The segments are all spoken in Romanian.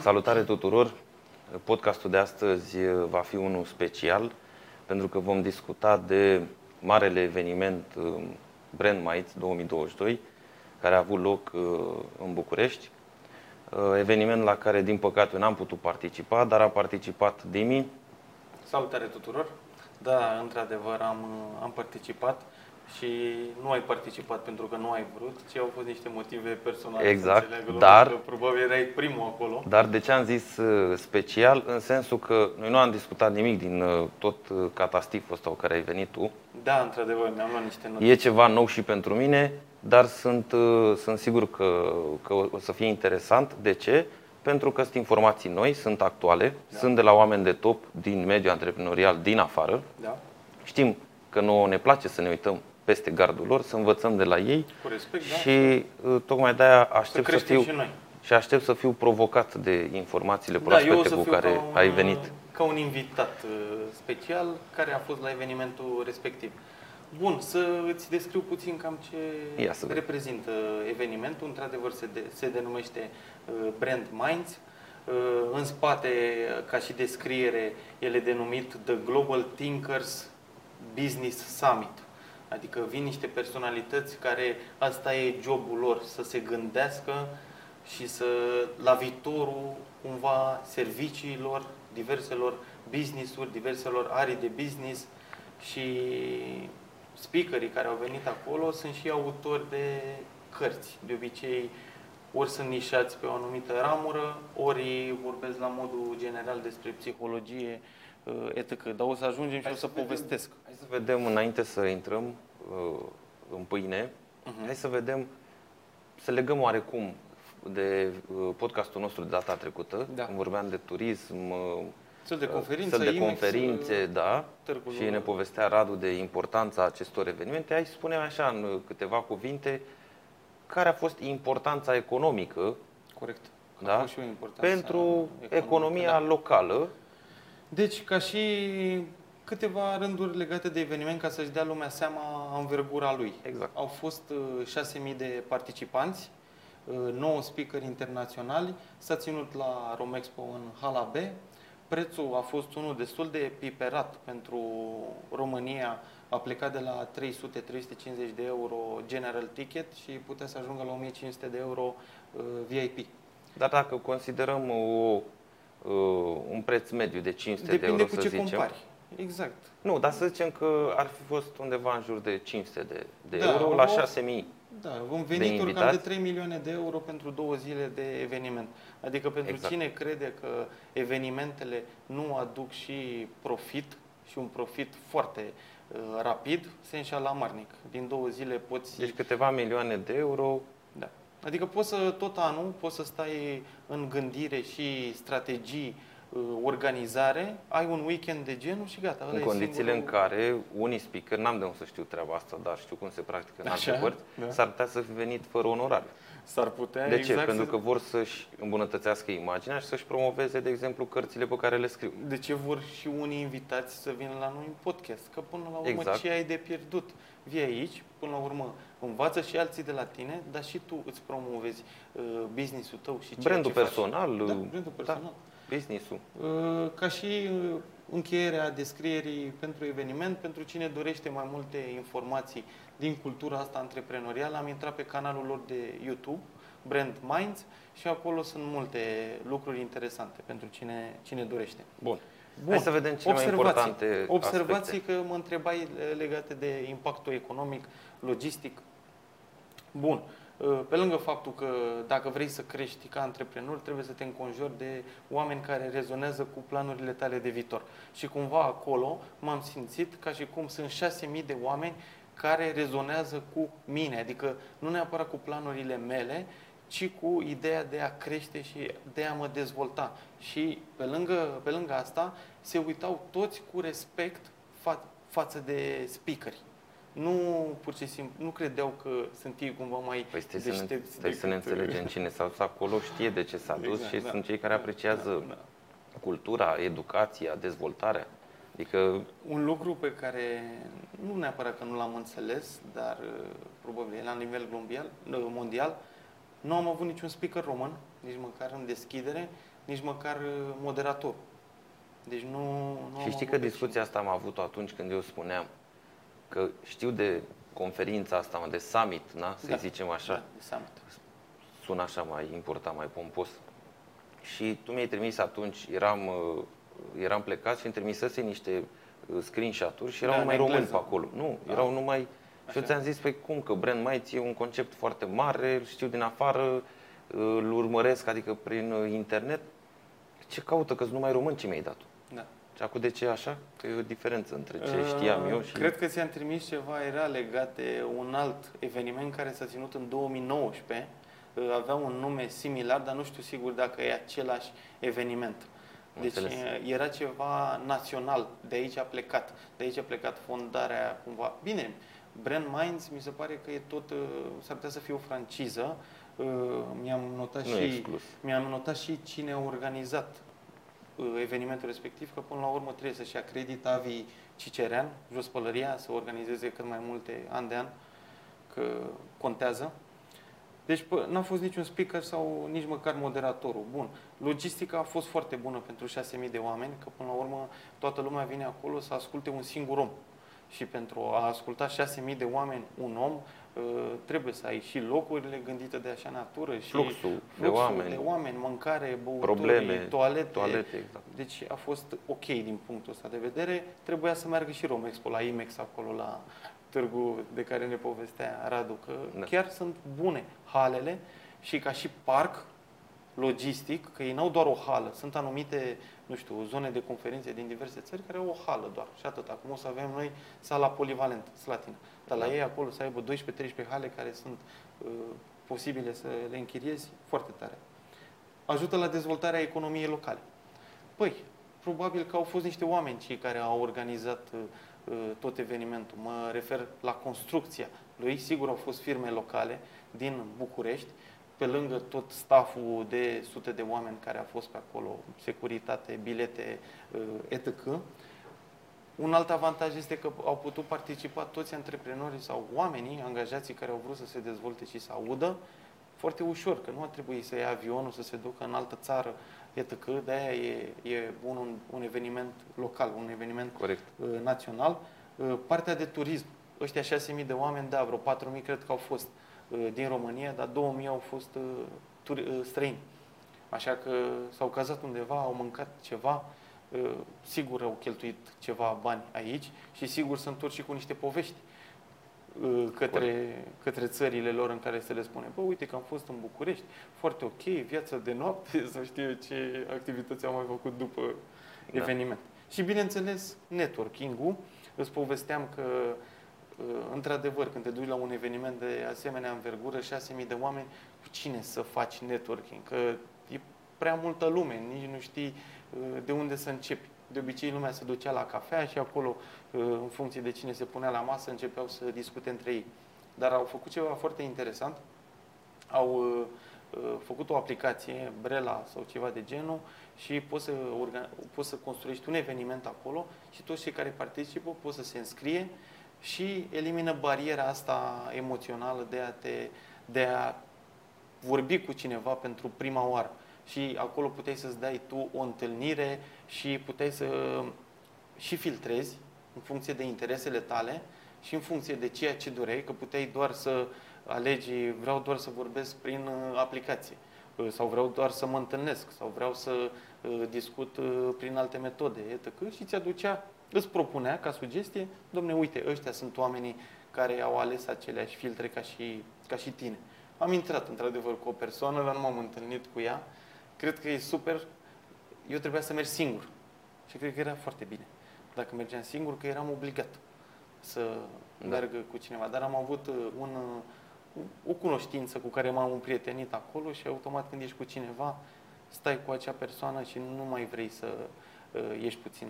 Salutare tuturor! Podcastul de astăzi va fi unul special pentru că vom discuta de marele eveniment um, Brand Mites 2022 care a avut loc uh, în București. Uh, eveniment la care, din păcate, n-am putut participa, dar a participat Dimi. Salutare tuturor! Da, într-adevăr am, am participat și nu ai participat pentru că nu ai vrut, ci au fost niște motive personale. Exact, înțeleg, dar- că probabil erai primul acolo. Dar de ce am zis uh, special? În sensul că noi nu am discutat nimic din uh, tot uh, catastiful ăsta cu care ai venit tu. Da, într-adevăr, mi-am luat niște note. E ceva nou și pentru mine, dar sunt, uh, sunt sigur că, că o să fie interesant. De ce? Pentru că sunt informații noi, sunt actuale, Da. sunt de la oameni de top din mediul antreprenorial din afară. Da, Știm că nouă ne place să ne uităm peste gardul lor, să învățăm de la ei cu respect, da. și uh, tocmai de-aia să aștept să, creștem fiu și noi. și aștept să fiu provocat de informațiile Da, eu o proaspete să cu fiu care ca un, ai venit. ca un invitat uh, special care a fost la evenimentul respectiv. Bun, să îți descriu puțin cam ce Ia să vedem. reprezintă evenimentul. Într-adevăr, se, de, se denumește uh, Brand Minds. Uh, În spate, ca și descriere, el e denumit The Global Thinkers Business Summit. Adică vin niște personalități care asta e jobul lor, să se gândească și să, la viitorul, cumva, serviciilor, diverselor business-uri, diverselor arii de business și speakerii care au venit acolo sunt și autori de cărți. De obicei, ori sunt nișați pe o anumită ramură, ori vorbesc la modul general despre psihologie, uh, etc. Dar o să ajungem și Hai o să să vedem. povestesc. Hai să vedem, înainte să intrăm uh, în pâine, Mhm. hai să vedem, să legăm oarecum de uh, podcastul nostru de data trecută, Da. când vorbeam de turism, uh, Săl de conferință, săl de IMEX, conferințe, uh, da, Târgul și ne povestea Radu de importanța acestor evenimente. Hai să spunem așa în uh, câteva cuvinte, care a fost importanța economică Corect. A da, fost și o importanță pentru economică, economia da. locală. Deci, ca și câteva rânduri legate de eveniment, ca să-și dea lumea seama învergura lui. Exact. Au fost uh, 6.000 de participanți, uh, 9 speakeri internaționali, s-a ținut la Romexpo în Hala B. Prețul a fost unul destul de piperat pentru România, a plecat de la 300-350 de euro general ticket și putea să ajungă la 1500 de euro uh, VIP. Dar dacă considerăm o, uh, un preț mediu de 500 de Depinde euro, cu să ce zicem, compari. Exact. Nu, dar să zicem că ar fi fost undeva în jur de 500 de, de Da, euro la o- 6000. Da, vom de venituri cam de invitați. 3 milioane de euro pentru două zile de eveniment. Adică pentru Exact. cine crede că evenimentele nu aduc și profit și un profit foarte uh, rapid, se înșală amarnic. Din două zile poți... Deci câteva milioane de euro. Da. Adică poți să, tot anul, poți să stai în gândire și strategii, uh, organizare, ai un weekend de genul și gata. ăla În e condițiile în singurul- care unii speaker, n-am de unde să știu treaba asta, dar știu cum se practică în alte Așa, părți, da. s-ar putea să fi venit fără onorar. S-ar putea De ce? exact Pentru să- că vor să-și îmbunătățească imaginea și să-și promoveze, de exemplu, cărțile pe care le scriu. De ce vor și unii invitați să vină la noi în podcast? Că până la urmă Exact. ce ai de pierdut? Vii aici, până la urmă învață și alții de la tine, dar și tu îți promovezi uh, business-ul tău și ceea Brandul ce faci. personal, Da, uh, brandul personal. Business-ul. Uh, Ca și uh, încheierea descrierii pentru eveniment, pentru cine dorește mai multe informații din cultura asta antreprenorială, am intrat pe canalul lor de YouTube, Brand Minds, și acolo sunt multe lucruri interesante pentru cine, cine dorește. Bun. Bun. Hai să vedem cele mai importante Observații aspecte. că mă întrebai eh, legate de impactul economic, logistic. Bun. Eh, Pe lângă faptul că dacă vrei să crești ca antreprenor, trebuie să te înconjori de oameni care rezonează cu planurile tale de viitor. Și cumva acolo m-am simțit ca și cum sunt 6.000 de oameni care rezonează cu mine, adică nu neapărat cu planurile mele, ci cu ideea de a crește și de a mă dezvolta. Și pe lângă, pe lângă asta se uitau toți cu respect fa- față de speakeri. Nu pur și simplu, nu credeau că sunt ei cumva mai Păi stai să, ne, deștepți stai să ne decât- înțelegem cine s-a dus acolo, știe de ce s-a dus Exact, și da. sunt cei care apreciază Da, da. cultura, educația, dezvoltarea. Adică Un lucru pe care nu neapărat că nu l-am înțeles, dar uh, probabil la nivel global, uh, mondial, nu am avut niciun speaker român, nici măcar în deschidere, nici măcar uh, moderator. Deci nu, nu Și știi am că avut discuția asta am avut-o atunci când eu spuneam că știu de conferința asta, mă, de summit, na? să Da. zicem așa, Da, de summit. sună așa mai important, mai pompos. Și tu mi-ai trimis atunci, eram, uh, eram plecat și îmi trimisese niște uh, screenshot-uri și erau Da, numai în români engleză. pe acolo. Nu, Da. erau numai... Și eu Așa. ți-am zis, păi cum, că Brand Mites e un concept foarte mare, îl știu din afară, uh, îl urmăresc, adică prin uh, internet. Ce caută, că sunt numai români ce mi-ai dat Da. Și acum de ce e așa? Că e o diferență între ce știam eu și... Uh, Cred că ți-am trimis ceva, era legat de un alt eveniment care s-a ținut în 2019. Uh, Avea un nume similar, dar nu știu sigur dacă e același eveniment. Am Deci înțeles. uh, era ceva național, de aici a plecat, de aici a plecat fondarea cumva. Bine, Brand Minds mi se pare că e tot, uh, s-ar putea să fie o franciză. Uh, Mi-am notat Nu e și exclus. mi-am notat și cine a organizat uh, evenimentul respectiv, că până la urmă trebuie să-și acredit Avi Cicerean, jos pălăria, să organizeze cât mai multe an de an, că contează. Deci pă, n-a fost niciun speaker sau nici măcar moderatorul. Bun. Logistica a fost foarte bună pentru 6.000 de oameni, că până la urmă toată lumea vine acolo să asculte un singur om. Și pentru a asculta 6.000 de oameni un om, uh, trebuie să ai și locurile gândite de așa natură, și Fluxul de fluxul oameni. de oameni mâncare, băuturi, Probleme, toalete. toalete, exact. Deci a fost ok din punctul ăsta de vedere. Trebuia să meargă și Romexpo la IMEX acolo la târgu de care ne povestea Radu, că Da. chiar sunt bune halele și ca și parc logistic, că ei n-au doar o hală, sunt anumite, nu știu, zone de conferințe din diverse țări care au o hală doar și atât. Acum o să avem noi sala polivalentă, Slatina. Dar la Da. ei acolo să aibă 12-13 hale care sunt uh, posibile să le închiriezi, foarte tare. Ajută la dezvoltarea economiei locale. Păi, probabil că au fost niște oameni cei care au organizat uh, uh, tot evenimentul. Mă refer la construcția lui. Sigur au fost firme locale din București, pe lângă tot staful de sute de oameni care a fost pe acolo, securitate, bilete, uh, etc. Un alt avantaj este că au putut participa toți antreprenorii sau oamenii, angajații care au vrut să se dezvolte și să audă, foarte ușor, că nu a trebuit să ia avionul, să se ducă în altă țară, etc. De-aia e, e bun un, un eveniment local, un eveniment Corect. uh, național. Uh, partea de turism, ăștia 6.000 de oameni, da, vreo 4.000 cred că au fost uh, din România, dar 2.000 au fost uh, turi, uh, străini. Așa că s-au cazat undeva, au mâncat ceva, uh, sigur au cheltuit ceva bani aici și sigur se întorc și cu niște povești uh, către, către țările lor în care se le spune, bă, uite că am fost în București, foarte ok, viața de noapte, să știu eu ce activități am mai făcut după Da. eveniment. Și bineînțeles, networking-ul. Îți povesteam că, uh, într-adevăr, când te duci la un eveniment de asemenea învergură, 6.000 de oameni, cu cine să faci networking? Că e prea multă lume, nici nu știi uh, de unde să începi. De obicei lumea se ducea la cafea și acolo, uh, în funcție de cine se punea la masă, începeau să discute între ei. Dar au făcut ceva foarte interesant. Au uh, uh, făcut o aplicație, Brela sau ceva de genul, și poți să, organ- poți să construiești un eveniment acolo și toți cei care participă pot să se înscrie și elimină bariera asta emoțională de a, te, de a vorbi cu cineva pentru prima oară. Și acolo puteai să-ți dai tu o întâlnire și puteai să și filtrezi în funcție de interesele tale și în funcție de ceea ce doreai, că puteai doar să alegi, vreau doar să vorbesc prin uh, aplicație uh, sau vreau doar să mă întâlnesc sau vreau să uh, discut uh, prin alte metode, etc. Și ți-aducea, îți propunea ca sugestie, domne, uite, ăștia sunt oamenii care au ales aceleași filtre ca și, ca și tine. Am intrat într-adevăr cu o persoană, dar nu m-am întâlnit cu ea. Cred că e super. Eu trebuia să merg singur. Și cred că era foarte bine. Dacă mergeam singur, că eram obligat să Da. da. merg cu cineva. Dar am avut uh, un, uh, o cunoștință cu care m-am împrietenit acolo și automat când ești cu cineva, stai cu acea persoană și nu mai vrei să uh, ieși puțin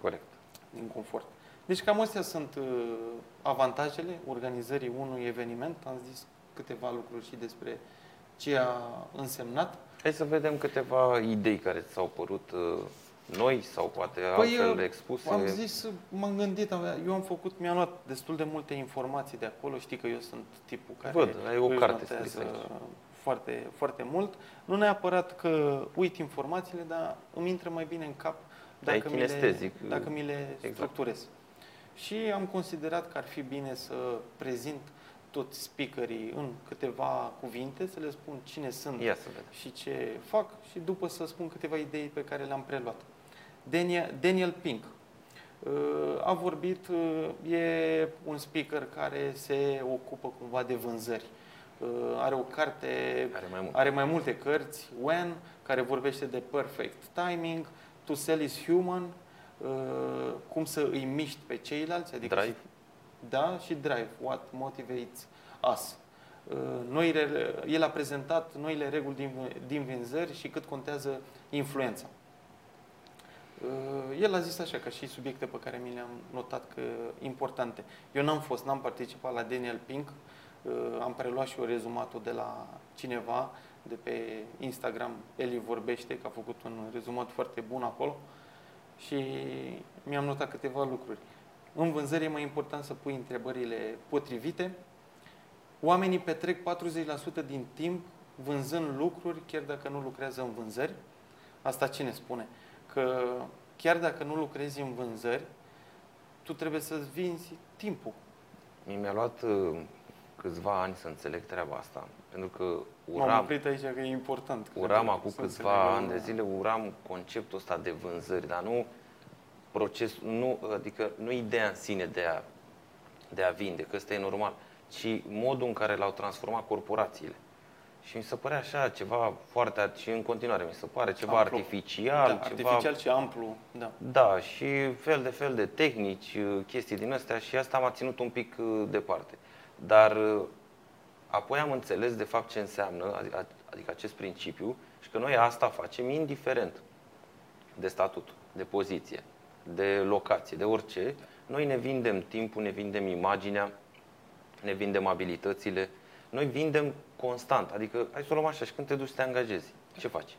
Corect. Din confort. Deci cam astea sunt uh, avantajele organizării unui eveniment. Am zis câteva lucruri și despre ce a însemnat. Hai să vedem câteva idei care ți-au părut uh, noi sau poate Păi, altfel eu expuse. Am zis, m-am gândit, am- eu am făcut, mi-am luat destul de multe informații de acolo, știi că eu sunt tipul care Văd, ai o își carte notează scrisă aici. foarte, foarte mult. Nu neapărat că uit informațiile, dar îmi intră mai bine în cap dacă, mi le, dacă mi le exact. structurez. Și am considerat că ar fi bine să prezint toți speakerii în câteva cuvinte, să le spun cine sunt Ia să și ce fac și după să spun câteva idei pe care le-am preluat. Daniel, Daniel Pink uh, a vorbit, uh, e un speaker care se ocupă cumva de vânzări. Uh, are o carte, are mai, multe. are mai multe cărți, When, care vorbește de perfect timing, To Sell is Human, cum să îi miști pe ceilalți, adică Drive da, și drive, what motivates us. Uh, noile, el a prezentat noile reguli din, din vânzări și cât contează influența. Uh, el a zis așa, ca și subiecte pe care mi le-am notat că importante. Eu n-am fost, n-am participat la Daniel Pink, uh, am preluat și o rezumatul de la cineva de pe Instagram, Eli vorbește, că a făcut un rezumat foarte bun acolo și mi-am notat câteva lucruri. În vânzări e mai important să pui întrebările potrivite. Oamenii petrec 40% din timp vânzând lucruri, chiar dacă nu lucrează în vânzări. Asta cine spune? Că chiar dacă nu lucrezi în vânzări, tu trebuie să-ți vinzi timpul. Mi-a luat uh, câțiva ani să înțeleg treaba asta. Pentru că uram... M-am oprit aici că e important. Uram acum câțiva ani de zile, uram conceptul ăsta de vânzări, dar nu proces, nu, adică nu ideea în sine de a, de a vinde, că ăsta e normal, ci modul în care l-au transformat corporațiile. Și mi se părea așa ceva foarte, și în continuare mi se pare ceva amplu. artificial. Da, ceva, artificial și amplu, da. Da, și fel de fel de tehnici, chestii din astea și asta m-a ținut un pic uh, departe. Dar uh, apoi am înțeles de fapt ce înseamnă, adică, adică acest principiu, și că noi asta facem indiferent de statut, de poziție de locație, de orice, noi ne vindem timpul, ne vindem imaginea, ne vindem abilitățile, noi vindem constant. Adică, hai să o luăm așa, și când te duci să te angajezi, ce faci?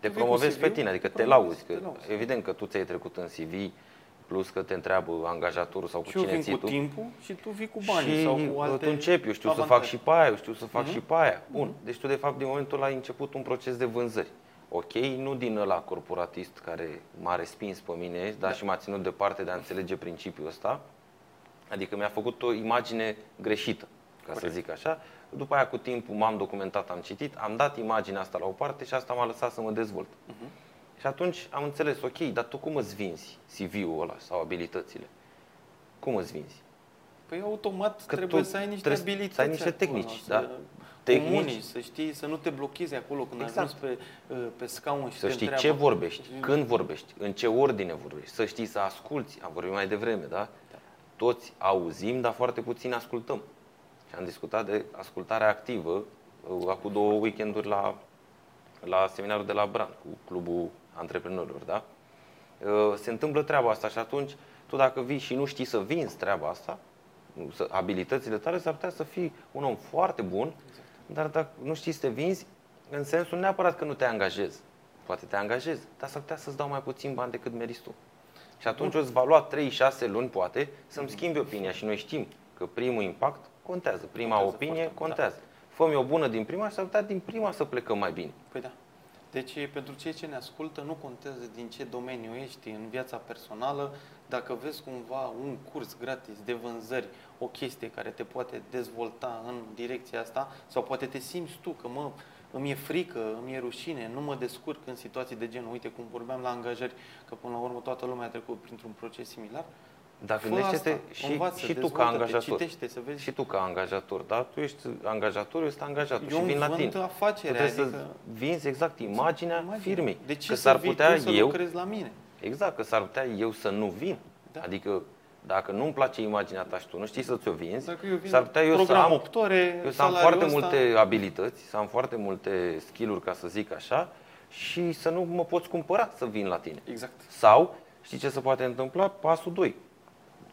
Te promovezi pe tine, adică te lauzi. Că, evident că tu ți-ai trecut în CV, plus că te întreabă angajatorul sau cu și cine ții cu tu. timpul și tu vii cu banii și sau cu alte tu începi, eu știu avantaje. să fac și pe aia, eu știu să fac uh-huh. și pe aia. Bun, uh-huh. deci tu de fapt din momentul ăla ai început un proces de vânzări ok, nu din ăla corporatist care m-a respins pe mine, dar da. și m-a ținut departe de a înțelege principiul ăsta, adică mi-a făcut o imagine greșită, ca Corect. să zic așa. După aia, cu timpul, m-am documentat, am citit, am dat imaginea asta la o parte și asta m-a lăsat să mă dezvolt. Uh-huh. Și atunci am înțeles, ok, dar tu cum îți vinzi CV-ul ăla sau abilitățile? Cum îți vinzi? Păi automat că trebuie să ai niște abilități. Să ai niște tehnici, acolo, da? Să tehnici. Comunii, să știi, să nu te blochezi acolo când exact. ajungi pe, uh, pe scaun și Să știi ce vorbești, când vorbești, în ce ordine vorbești, să știi să asculți. Am vorbit mai devreme, da? da. Toți auzim, dar foarte puțin ascultăm. Și am discutat de ascultare activă uh, acum două weekenduri la, la seminarul de la Bran cu clubul antreprenorilor, da? Uh, se întâmplă treaba asta și atunci tu dacă vii și nu știi să vinzi treaba asta, abilitățile tale, s-ar putea să fii un om foarte bun, exact dar dacă nu știi să te vinzi, în sensul neapărat că nu te angajezi. Poate te angajezi, dar s-ar putea să-ți dau mai puțin bani decât meriți tu. Și atunci îți va lua 3-6 luni, poate, să-mi schimbi opinia. Și noi știm că primul impact contează. Prima contează opinie foarte, contează. Da. Fă-mi o bună din prima și s-ar putea din prima să plecăm mai bine. Păi da. Deci, pentru cei ce ne ascultă, nu contează din ce domeniu ești în viața personală. Dacă vezi cumva un curs gratis de vânzări, o chestie care te poate dezvolta în direcția asta, sau poate te simți tu că mă, îmi e frică, îmi e rușine, nu mă descurc în situații de genul, uite cum vorbeam la angajări, că până la urmă toată lumea a trecut printr-un proces similar, dar gândește-te și, învață, și tu ca angajator. Citește, să vezi. Și tu ca angajator, da? Tu ești angajator, eu sunt angajator eu și vin la tine. afacerea, tu adică... să vinzi exact imaginea, imaginea. firmei. De ce că s-ar putea să eu, la mine? Exact, că s-ar putea eu să nu vin. Da. Adică dacă nu-mi place imaginea ta și tu nu știi să ți-o vinzi, s-ar putea eu să am, optore, eu să am foarte ăsta... multe abilități, să am foarte multe skill-uri, ca să zic așa, și să nu mă poți cumpăra să vin la tine. Exact. Sau, știi ce se poate întâmpla? Pasul 2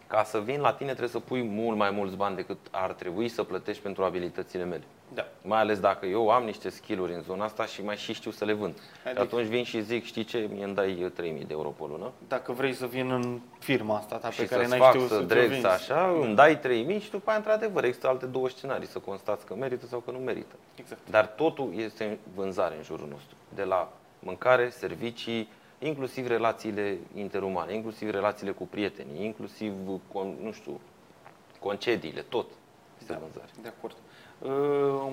ca să vin la tine trebuie să pui mult mai mulți bani decât ar trebui să plătești pentru abilitățile mele. Da. Mai ales dacă eu am niște skill-uri în zona asta și mai și știu să le vând. Adică- Și atunci vin și zic, știi ce, mi îmi dai 3000 de euro pe lună Dacă vrei să vin în firma asta ta pe și care să-ți n-ai fac știut să să dreg vinzi. să așa, îmi dai 3000 și după aia, într-adevăr, există alte două scenarii, să constați că merită sau că nu merită. Exact. Dar totul este vânzare în jurul nostru. De la mâncare, servicii, inclusiv relațiile interumane, inclusiv relațiile cu prietenii, inclusiv, con- nu știu, concediile, tot este Da. vânzare. De acord. Uh,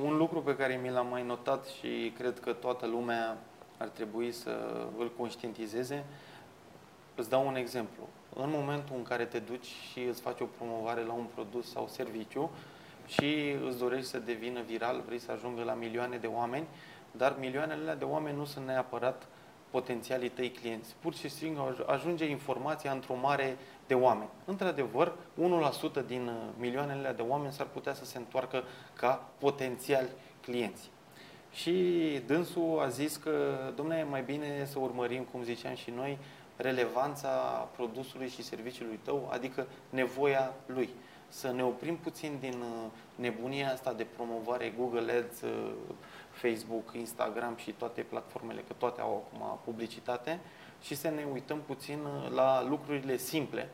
un lucru pe care mi l-am mai notat și cred că toată lumea ar trebui să îl conștientizeze, îți dau un exemplu. În momentul în care te duci și îți faci o promovare la un produs sau serviciu și îți dorești să devină viral, vrei să ajungă la milioane de oameni, dar milioanele alea de oameni nu sunt neapărat potențialii tăi clienți. Pur și simplu aj- ajunge informația într-o mare de oameni. Într-adevăr, 1% din uh, milioanele alea de oameni s-ar putea să se întoarcă ca potențiali clienți. Și dânsul a zis că, domnule, e mai bine să urmărim, cum ziceam și noi, relevanța produsului și serviciului tău, adică nevoia lui. Să ne oprim puțin din uh, nebunia asta de promovare Google Ads, uh, Facebook, Instagram și toate platformele, că toate au acum publicitate, și să ne uităm puțin uh, la lucrurile simple,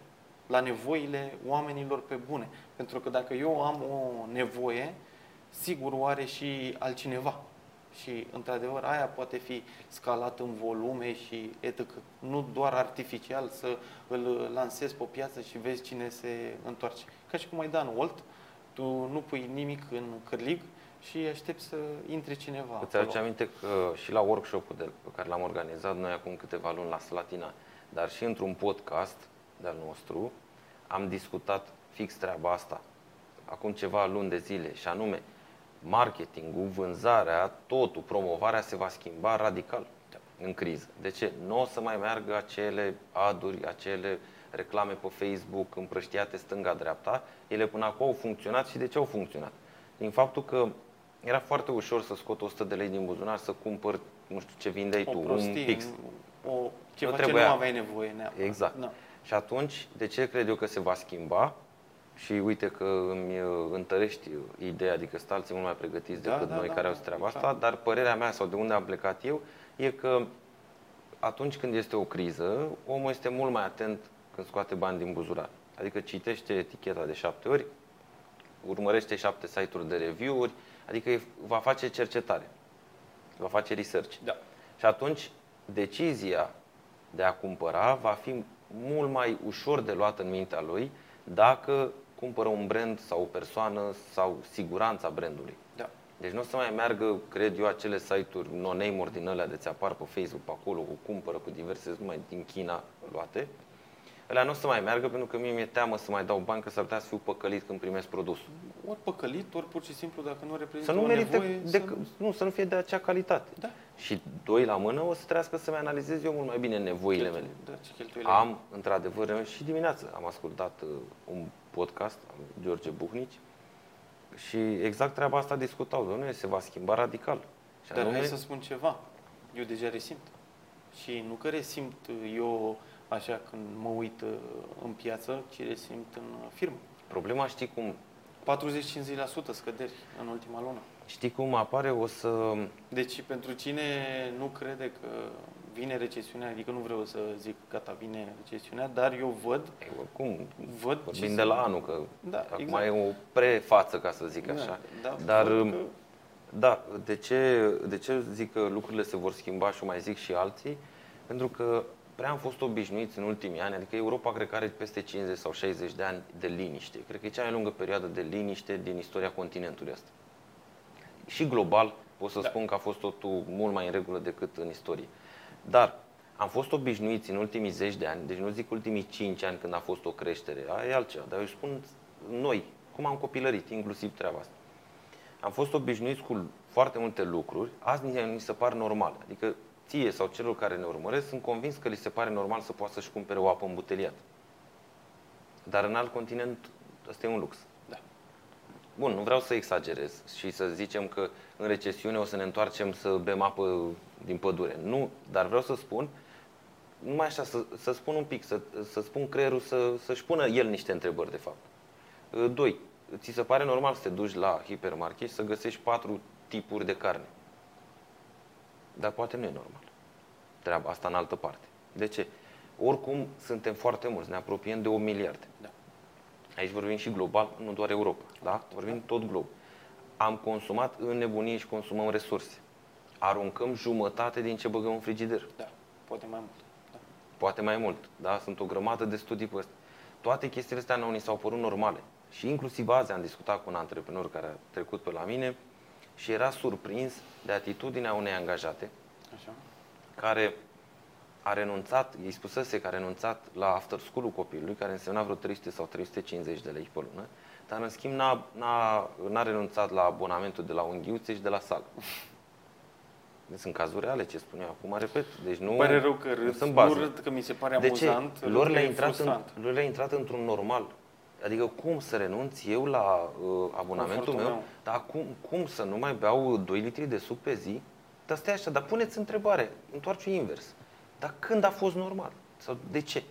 la nevoile oamenilor pe bune. Pentru că dacă eu am o nevoie, sigur o are și altcineva. Și, într-adevăr, aia poate fi scalat în volume și etc. Nu doar artificial să îl lansezi pe piață și vezi cine se întoarce. Ca și cum ai da în Olt, tu nu pui nimic în cârlig și aștepți să intre cineva Îți aduce aminte că și la workshop-ul de, pe care l-am organizat noi acum câteva luni la Slatina, dar și într-un podcast de-al nostru, am discutat fix treaba asta acum ceva luni de zile și anume marketingul, vânzarea, totul, promovarea se va schimba radical în criză. De ce? Nu o să mai meargă acele aduri, acele reclame pe Facebook împrăștiate stânga-dreapta. Ele până acum au funcționat și de ce au funcționat? Din faptul că era foarte ușor să scot 100 de lei din buzunar, să cumpăr, nu știu ce vindeai o tu, prostie, un pix. o, ceva ce trebuia. nu aveai nevoie neapărat. Exact. Da. Și atunci, de ce cred eu că se va schimba? Și uite că îmi uh, întărești ideea, adică sunt alții mult mai pregătiți Da, decât da, noi da, care da, au treaba clar. asta, dar părerea mea sau de unde am plecat eu e că atunci când este o criză, omul este mult mai atent când scoate bani din buzunar. Adică citește eticheta de șapte ori, urmărește șapte site-uri de review-uri, adică e- va face cercetare, va face research. Da. Și atunci decizia de a cumpăra va fi mult mai ușor de luat în mintea lui dacă cumpără un brand sau o persoană sau siguranța brandului. Da. Deci nu o să mai meargă, cred eu, acele site-uri no-name-uri din alea de ți apar pe Facebook, pe acolo, cu cumpără cu diverse, numai din China luate. Alea nu o să mai meargă pentru că mie mi-e teamă să mai dau bani că s-ar putea să fiu păcălit când primesc produsul. Ori păcălit, ori pur și simplu dacă nu Să reprezintă nu o merite, nevoie, de, să nu... nu, să nu fie de acea calitate. Da. Și doi la mână o să trească să-mi analizez eu mult mai bine nevoile mele. Da, ce cheltuieli Am, într-adevăr, și dimineață am ascultat uh, un podcast al lui George Buhnici și exact treaba asta discutau. Domnule, se va schimba radical. Și Dar anume, hai să spun ceva. Eu deja resimt. Și nu că resimt eu așa când mă uit uh, în piață, ci resimt în uh, firmă. problema știi cum, 40-50% scăderi în ultima lună. știi cum apare? O să... Deci pentru cine nu crede că vine recesiunea, adică nu vreau să zic gata, vine recesiunea, dar eu văd, Ei, oricum, văd ce vorbim se- de la anul, că Da, acum exact. e o prefață, ca să zic așa. Da, Dar, văd că- Da, de ce, de ce zic că lucrurile se vor schimba și o mai zic și alții? Pentru că prea am fost obișnuiți în ultimii ani, adică Europa cred că are peste 50 sau 60 de ani de liniște. Cred că e cea mai lungă perioadă de liniște din istoria continentului ăsta. Și global pot să Da. spun că a fost totul mult mai în regulă decât în istorie. Dar am fost obișnuiți în ultimii zeci de ani, deci nu zic ultimii 5 ani când a fost o creștere, aia e altceva, dar eu spun noi, cum am copilărit, inclusiv treaba asta. Am fost obișnuiți cu foarte multe lucruri, azi ni ni se par normal. Adică ție sau celor care ne urmăresc, sunt convins că li se pare normal să poată să-și cumpere o apă îmbuteliată. Dar în alt continent, ăsta e un lux. Da. Bun, nu vreau să exagerez și să zicem că în recesiune o să ne întoarcem să bem apă din pădure. Nu, dar vreau să spun numai așa, să, să spun un pic, să, să spun creierul să, să-și pună el niște întrebări, de fapt. Uh, Doi, ți se pare normal să te duci la hipermarket și să găsești patru tipuri de carne? Dar poate nu e normal. Treaba asta în altă parte. De ce? Oricum, suntem foarte mulți, ne apropiem de 8 miliarde. Da. Aici vorbim și global, nu doar Europa. Da? Vorbim tot glob. Am consumat în nebunie și consumăm resurse. Aruncăm jumătate din ce băgăm în frigider. Da, poate mai mult. Da. Poate mai mult. Da? Sunt o grămadă de studii pe asta. Toate chestiile astea nouă ni s-au părut normale. Și inclusiv azi am discutat cu un antreprenor care a trecut pe la mine și era surprins de atitudinea unei angajate Așa. care a renunțat, îi spusese că a renunțat la after school-ul copilului, care însemna vreo 300 sau 350 de lei pe lună, dar în schimb n-a, n-a, n-a renunțat la abonamentul de la unghiuțe și de la sală. Deci sunt cazuri reale ce spun eu acum, repet. Deci nu, Îmi pare rău că nu râd, sunt nu baze. râd că mi se pare De ce? amuzant, râd Lor că le-a e intrat, în, frustrant. lor le-a intrat într-un normal. Adică cum să renunț eu la uh, abonamentul Confortul meu, meu. dar cum, cum să nu mai beau 2 litri de suc pe zi? Dar stai așa, dar puneți întrebare, întoarce invers. Dar când a fost normal? Sau de ce?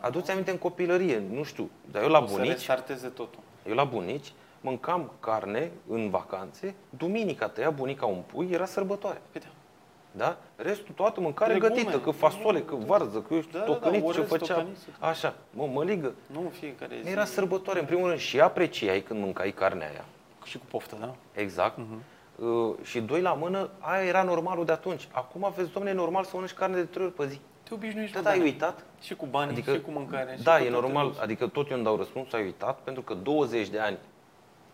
Aduți aminte în copilărie, nu știu, dar eu la O să bunici, restarteze totul. eu la bunici mâncam carne în vacanțe, duminica tăia bunica un pui, era sărbătoare. Păi da. Da? Restul, toată mâncare Legume. gătită, că fasole, că varză, că eu știu, Da, da, da, tocăniți, ce orez, făcea. tocăniți. Așa, mă, măligă. Nu în fiecare zi. Era sărbătoare, în primul rând, și apreciai când mâncai carnea aia. Și cu poftă, da? Exact. Mhm. Uh, și doi la mână, aia era normalul de atunci. Acum aveți, domnule, e normal să mănânci carne de trei ori pe zi. Te obișnuiești Da, cu da, ai banii. uitat? Și cu banii, Adică, și cu mâncarea. și da, cu e toate normal, lucrurile. adică tot eu îmi dau răspuns, ai uitat, pentru că 20 de ani,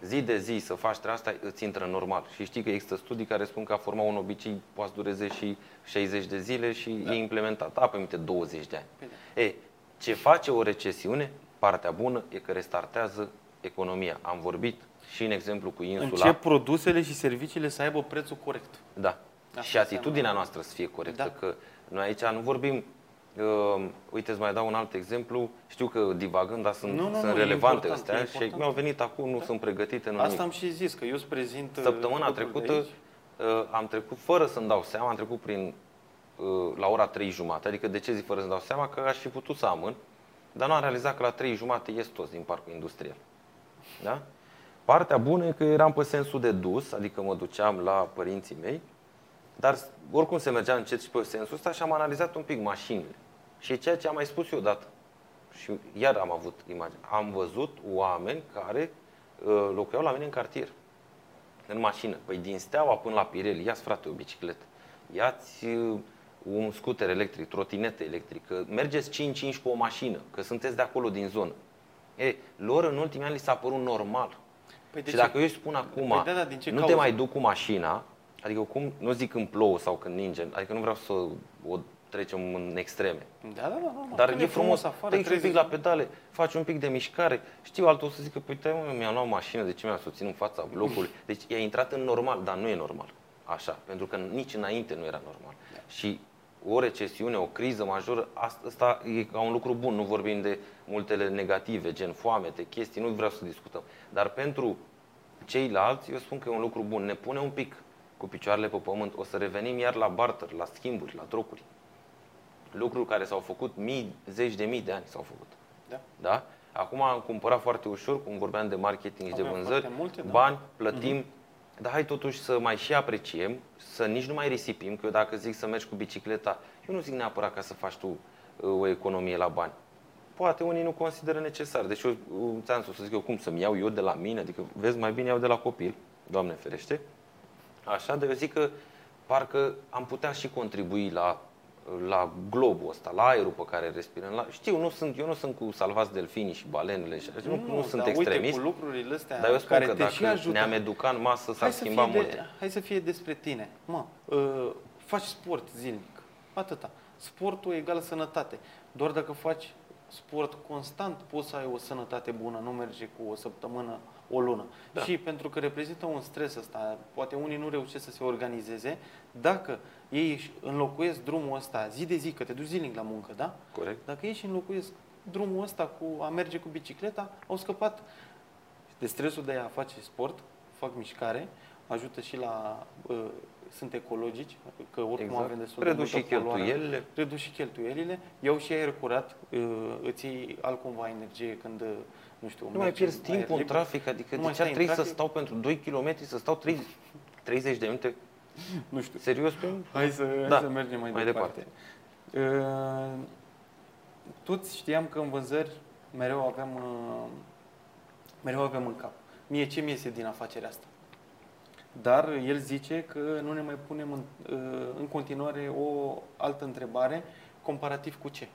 zi de zi să faci treaba asta, îți intră în normal. Și știi că există studii care spun că a forma un obicei poate să dureze și 60 de zile și da. e implementat. Da, pe minte 20 de ani. Păi da. E, ce face o recesiune, partea bună, e că restartează economia. Am vorbit și în exemplu cu insula. Încep produsele și serviciile să aibă prețul corect. Da. Asta și atitudinea noastră să fie corectă. Da. Că noi aici nu vorbim. Uh, uite, îți mai dau un alt exemplu. Știu că divagând, dar sunt, Nu, nu, sunt nu, e relevante important, astea e și important. mi-au venit acum, nu Da. sunt pregătite, nu Asta nimic. am și zis, că eu îți prezint uh, Săptămâna lucruri de trecută aici. uh, am trecut, fără să-mi dau seama, am trecut prin, uh, la ora 3 jumate. Adică de ce zic fără să-mi dau seama? Că aș fi putut să amân, dar nu am realizat că la 3 jumate ies toți din parcul industrial. Da? Partea bună e că eram pe sensul de dus, adică mă duceam la părinții mei, dar oricum se mergea încet și pe sensul ăsta și am analizat un pic mașinile. Și e ceea ce am mai spus eu odată. Și iar am avut imagine. Am văzut oameni care uh, locuiau la mine în cartier, în mașină. Păi din Steaua până la Pirelli, ia-ți frate o bicicletă, ia-ți uh, un scuter electric, trotinetă electrică, mergeți 5-5 cu o mașină, că sunteți de acolo din zonă. E, lor în ultimii ani li s-a părut normal. Păi de și ce? dacă eu îi spun acum, Păi da, da, din ce nu te cauză? mai duc cu mașina, adică cum, nu zic când plouă sau când ninge, adică nu vreau să o trecem în extreme. Da, da, da, da. Dar Când e frumos, afară, te un pic 30 la pedale, faci un pic de mișcare. Știu, altul o să zică, păi mă, mi-am luat mașină, de ce mi-am susținut în fața blocului? Deci i-a intrat în normal, dar nu e normal. Așa, pentru că nici înainte nu era normal. Și o recesiune, o criză majoră, asta e ca un lucru bun, nu vorbim de multele negative, gen foamete, chestii, nu vreau să discutăm. Dar pentru ceilalți, eu spun că e un lucru bun. Ne pune un pic cu picioarele pe pământ. O să revenim iar la barter, la schimburi, la trocuri. Lucruri care s-au făcut mii, zeci de mii de ani s-au făcut. Da. Da? Acum am cumpărat foarte ușor, cum vorbeam de marketing și de Avem vânzări, foarte multe, da. bani, plătim, dar hai totuși să mai și apreciem, să nici nu mai risipim, că eu dacă zic să mergi cu bicicleta, eu nu zic neapărat ca să faci tu uh, o economie la bani. Poate unii nu consideră necesar. Deci eu uh, ți-am spus să zic eu cum să-mi iau eu de la mine, adică vezi mai bine iau de la copil, Doamne ferește. Așa, dar eu zic că parcă am putea și contribui la, la globul ăsta, la aerul pe care respirăm. La, știu, nu sunt, eu nu sunt cu salvați delfinii și balenele și așa, nu, nu, sunt dar extremist. Uite, cu lucrurile astea Dar eu spun care că te dacă și ajută. ne-am educat în masă, s-ar hai să, schimba fie multe. de, hai să fie despre tine. Mă, uh, faci sport zilnic. Atâta. Sportul egal sănătate. Doar dacă faci sport constant, poți să ai o sănătate bună, nu merge cu o săptămână, o lună. Da. Și pentru că reprezintă un stres ăsta, poate unii nu reușesc să se organizeze, dacă ei își înlocuiesc drumul ăsta zi de zi, că te duci zilnic la muncă, da? Corect? Dacă ei și înlocuiesc drumul ăsta cu a merge cu bicicleta, au scăpat de stresul de a face sport, fac mișcare, ajută și la uh, sunt ecologici, că oricum Exact. avem destul Reduci de multă și poluare. cheltuielile. Reduci și cheltuielile, iau și aer curat, uh, îți iei altcumva energie când, uh, nu știu, Nu mai mergi pierzi în aer timpul în liber. trafic, adică Nu de mai ce ar stai în trebui să trafic. stau pentru 2 km, să stau 30, 30 de minute? Nu știu. Serios? Pe un- Hai să, Da, da, să mergem mai, mai departe. Uh, toți știam că în vânzări mereu aveam, uh, mereu aveam în cap. Mie ce mi iese din afacerea asta? Dar el zice că nu ne mai punem în, uh, în continuare o altă întrebare comparativ cu ce.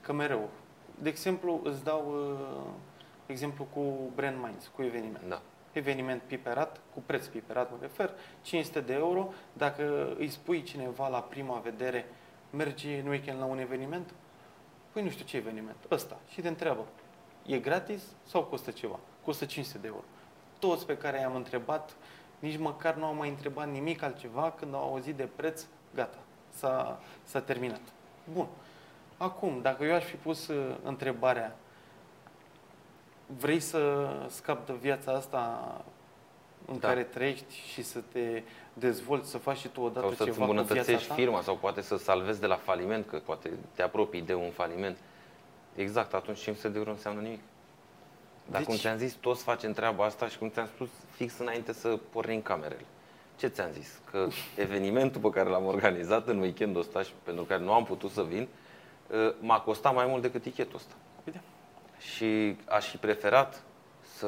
Că mereu. De exemplu, îți dau uh, exemplu cu Brand Minds, cu eveniment Da. Eveniment piperat, cu preț piperat mă refer, 500 de euro. Dacă îi spui cineva la prima vedere, merge în weekend la un eveniment? Păi nu știu ce eveniment, ăsta. Și te întreabă, e gratis sau costă ceva? Costă 500 de euro. Toți pe care i-am întrebat, nici măcar nu au mai întrebat nimic altceva, când au auzit de preț, gata, s-a, s-a terminat. Bun. Acum, dacă eu aș fi pus uh, întrebarea, vrei să scapi de viața asta în Da. care trăiești și să te dezvolți, să faci și tu odată Sau să-ți ceva cu viața îmbunătățești ta? firma sau poate să salvezi de la faliment, că poate te apropii de un faliment. Exact, atunci 500 de euro nu înseamnă nimic. Dar Deci- cum ți-am zis, toți facem treaba asta și cum ți-am spus fix înainte să pornim camerele. Ce ți-am zis? Că evenimentul pe care l-am organizat în weekendul ăsta și pentru care nu am putut să vin, uh, m-a costat mai mult decât tichetul ăsta. Păi da. Și aș fi preferat să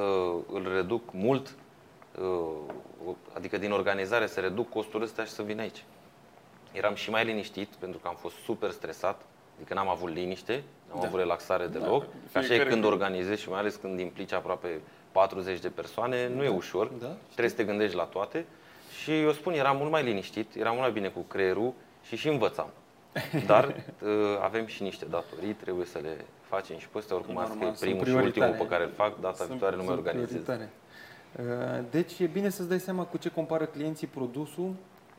îl reduc mult, uh, adică din organizare să reduc costurile astea și să vin aici. Eram și mai liniștit pentru că am fost super stresat, adică n-am avut liniște, n-am Da. avut relaxare deloc. Da, Așa e fiecare când când- organizezi și mai ales când implici aproape 40 de persoane, nu e ușor. Da, Trebuie să te gândești la toate. Și eu spun, eram mult mai liniștit, eram mult mai bine cu creierul și și învățam. Dar uh, avem și niște datorii, trebuie să le facem și pe ăsta oricum asta Normal, e sunt primul și prioritare. ultimul pe care îl fac, data Sunt- viitoare nu mai sunt organizez. prioritare. Uh, Deci e bine să-ți dai seama cu ce compară clienții produsul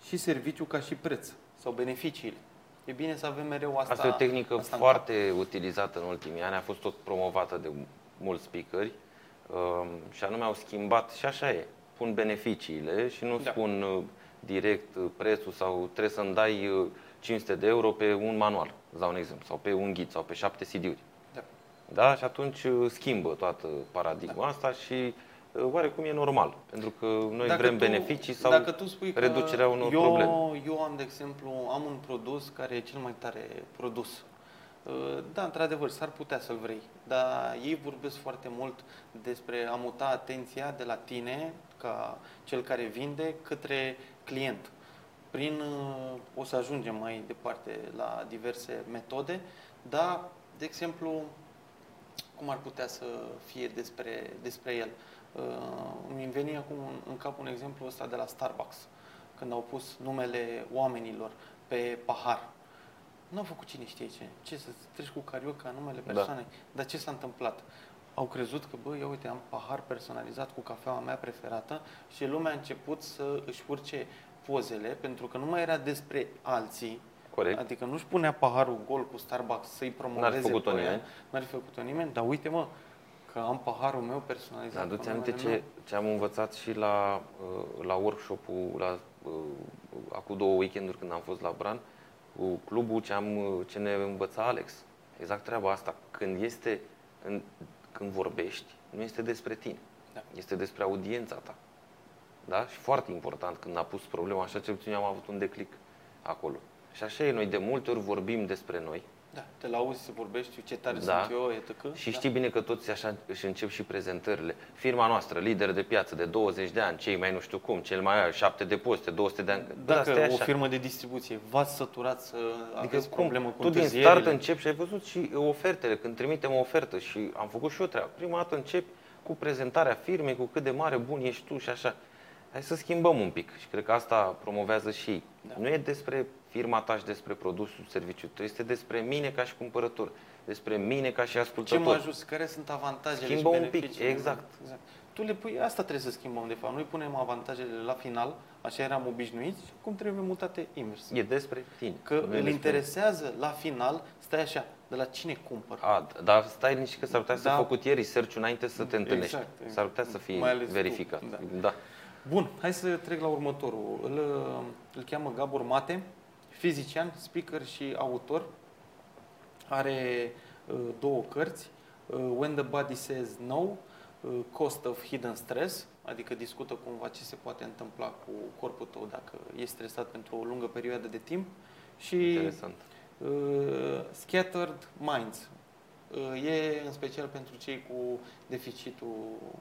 și serviciul ca și preț sau beneficiile. E bine să avem mereu asta. Asta e o tehnică asta în foarte utilizată în ultimii ani, a fost tot promovată de mulți speakeri um, și anume au schimbat și așa e. Pun beneficiile și nu Da. spun uh, direct uh, prețul sau trebuie să-mi dai uh, 500 de euro pe un manual, îți dau un exemplu, sau pe un ghid sau pe șapte CD-uri. Da. Da? Și atunci uh, schimbă toată paradigma asta și uh, oarecum e normal, pentru că noi Dacă vrem tu- beneficii sau dacă tu spui că reducerea unor eu, probleme. Eu am, de exemplu, am un produs care e cel mai tare produs. Uh, Da, într-adevăr, s-ar putea să-l vrei, dar ei vorbesc foarte mult despre a muta atenția de la tine, ca cel care vinde, către client. Prin, uh, o să ajungem mai departe la diverse metode, dar, de exemplu, cum ar putea să fie despre, despre el. Uh, mi veni acum în, în cap un exemplu ăsta de la Starbucks, când au pus numele oamenilor pe pahar. Nu au făcut cine știe ce. Ce să treci cu carioca numele Da. persoanei. Dar ce s-a întâmplat? Au crezut că, bă, ia uite, am pahar personalizat cu cafeaua mea preferată și lumea a început să își urce pozele, pentru că nu mai era despre alții, Corect. Adică nu-și punea paharul gol cu Starbucks să-i promoveze N-ar fi făcut-o pe ea. nimeni. N-ar fi făcut-o nimeni, dar uite mă, că am paharul meu personalizat. Aduți cu aminte numele ce, meu. ce am învățat și la, uh, la workshop-ul, la, uh, acum două weekenduri când am fost la Bran, cu clubul ce, am, uh, ce ne învăța Alex. Exact treaba asta. Când, este în, când vorbești, nu este despre tine. Da. Este despre audiența ta. Da? Și foarte important, când a pus problema, așa cel puțin eu am avut un declic acolo. Și așa e, noi de multe ori vorbim despre noi, Da, te lauzi să vorbești, ce tare Da. sunt eu, etc. și da. știi bine că toți așa își încep și prezentările. Firma noastră, lider de piață de 20 de ani, cei mai nu știu cum, cel mai ai 7 depozite, 200 de ani. Bă, asta e Dacă o așa. firmă de distribuție v-ați săturat să Adică aveți cum? problemă cu tu din întârzierile, start începi și ai văzut și ofertele, când trimitem o ofertă și am făcut și eu treaba. Prima dată începi cu prezentarea firmei, cu cât de mare, bun ești tu și așa. Hai să schimbăm un pic și cred că asta promovează și ei. Da. Nu e despre firma ta și despre produsul, serviciul tău, este despre mine ca și cumpărător, despre mine ca și ce ascultător. mă ajut, care sunt avantajele Schimbă și un pic, beneficiile. exact. exact. Tu le pui, asta trebuie să schimbăm de fapt. Noi punem avantajele la final, așa eram obișnuiți, și cum trebuie mutate invers. E despre tine. Că nu e îl despre interesează la final, stai așa, de la cine cumpăr. A, dar stai nici că s-ar putea să Da. fi făcut ieri research înainte să te întâlnești. Exact, exact. S-ar putea să fie Mai ales tu, verificat. da. da. Bun, hai să trec la următorul. Îl, îl cheamă Gabor Mate, fizician, speaker și autor. Are uh, două cărți, uh, When the Body Says No, uh, Cost of Hidden Stress, adică discută cumva ce se poate întâmpla cu corpul tău dacă ești stresat pentru o lungă perioadă de timp și Interesant. uh, Scattered Minds. Uh, e în special pentru cei cu deficitul uh,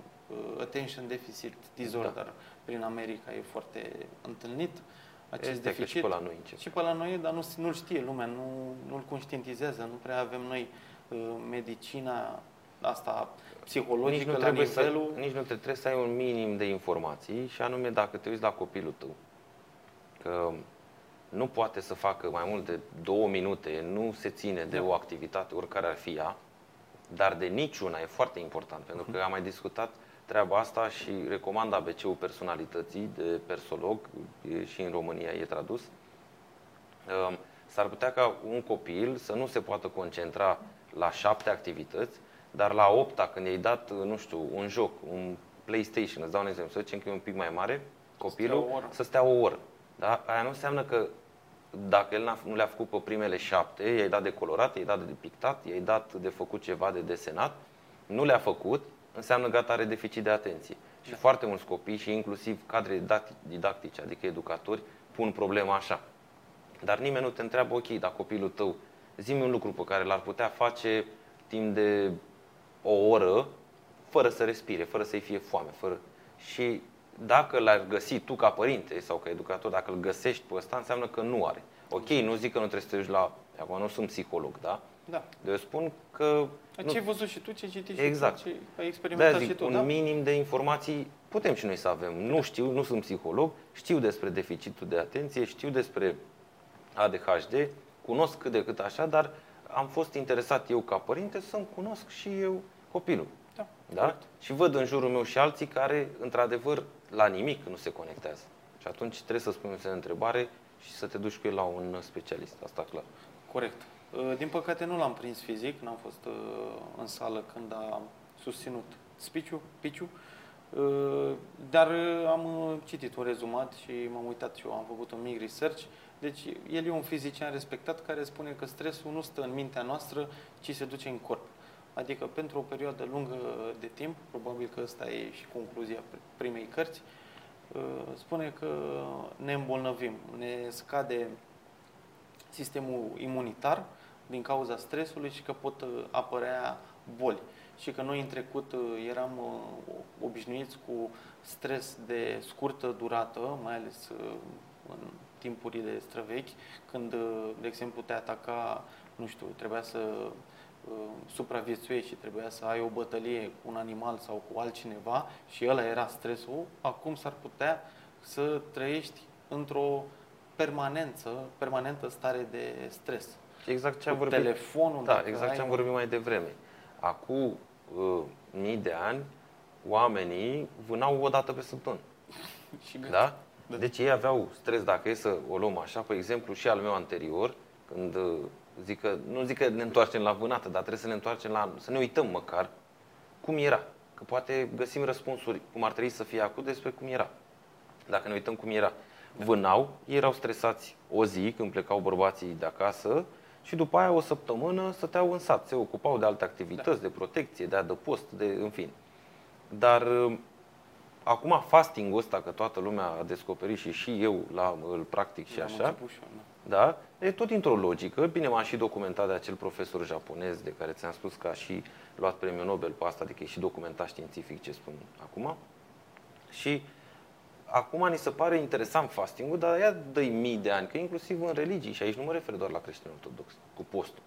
Attention Deficit Disorder. Da. Prin America e foarte întâlnit acest Este că deficit. și pe la noi încep. Și pe la noi, dar nu, nu-l știe lumea, nu, nu-l conștientizează, nu prea avem noi uh, medicina asta Nici psihologică nu, la trebuie nivelul... să, nici nu te trebuie să ai un minim de informații și anume dacă te uiți la copilul tău că nu poate să facă mai mult de două minute, nu se ține de Da. o activitate, oricare ar fi ea, dar de niciuna e foarte important, pentru că am mai discutat treaba asta și recomand ABC-ul personalității de persolog e și în România e tradus. Um, S-ar putea ca un copil să nu se poată concentra la șapte activități, dar la opta, când i-ai dat, nu știu, un joc, un PlayStation, îți dau un exemplu, să zicem că e un pic mai mare, copilul, o oră. să stea o oră. Da? Aia nu înseamnă că dacă el n-a- nu le-a făcut pe primele șapte, i-ai dat de colorat, i-ai dat de pictat, i-ai dat de făcut ceva de desenat, nu le-a făcut, înseamnă gata, are deficit de atenție. Și Da. foarte mulți copii și inclusiv cadre didacti- didactice, adică educatori, pun problema așa. Dar nimeni nu te întreabă, ok, dar copilul tău, zi un lucru pe care l-ar putea face timp de o oră, fără să respire, fără să-i fie foame, fără... Și dacă l-ar găsi tu ca părinte sau ca educator, dacă îl găsești pe ăsta, înseamnă că nu are. Ok, nu zic că nu trebuie să te duci la... Acum nu sunt psiholog, da? Da. Eu spun că... Ce nu- ai văzut și tu, ce citești Exact. și tu, ce ai de experimentat și zic, tu, un da? minim de informații putem și noi să avem. Nu știu, nu sunt psiholog, știu despre deficitul de atenție, știu despre ADHD, cunosc cât de cât așa, dar am fost interesat eu ca părinte să-mi cunosc și eu copilul. Da, Da? corect. Și văd în jurul meu și alții care, într-adevăr, la nimic nu se conectează. Și atunci trebuie să spui un semn de întrebare și să te duci cu el la un specialist. Asta clar. Corect. Uh, Din păcate nu l-am prins fizic, n-am fost uh, în sală când a susținut speech-ul, pitch-ul, uh, dar uh, am uh, citit un rezumat și m-am uitat și eu, am făcut un mic research. Deci el e un fizician respectat care spune că stresul nu stă în mintea noastră, ci se duce în corp. Adică pentru o perioadă lungă de timp, probabil că ăsta e și concluzia primei cărți, uh, spune că ne îmbolnăvim, ne scade sistemul imunitar din cauza stresului și că pot uh, apărea boli. Și că noi în trecut uh, eram uh, obișnuiți cu stres de scurtă durată, mai ales uh, în timpurile străvechi, când, uh, de exemplu, te ataca, nu știu, trebuia să uh, supraviețuiești și trebuia să ai o bătălie cu un animal sau cu altcineva și ăla era stresul, acum s-ar putea să trăiești într-o permanență, permanentă stare de stres. Și exact ce am Cu vorbit. telefonul, Da, dacă exact ai ce am un- vorbit mai devreme. Acum uh, mii de ani, oamenii vânau o dată pe săptămână. Și gata. Da? Da. Deci ei aveau stres, dacă e să o luăm așa, pe exemplu și al meu anterior, când uh, zic că, nu zic că ne întoarcem la vânată, dar trebuie să ne întoarcem la, să ne uităm măcar cum era. Că poate găsim răspunsuri cum ar trebui să fie acum despre cum era. Dacă ne uităm cum era. Vânau, ei erau stresați o zi când plecau bărbații de acasă și după aia o săptămână stăteau în sat, se ocupau de alte activități, de protecție, de adăpost, de, în fine. Dar uh, acum fastingul ăsta, că toată lumea a descoperit și și eu la, îl practic și Am așa, început și eu, da. da? E tot dintr-o logică. Bine, m-am și documentat de acel profesor japonez de care ți-am spus că a și luat premiul Nobel pe asta, adică e și documentat științific ce spun acum. Și acum ni se pare interesant fastingul, dar ea dă mii de ani, că inclusiv în religii, și aici nu mă refer doar la creștini ortodox, cu postul.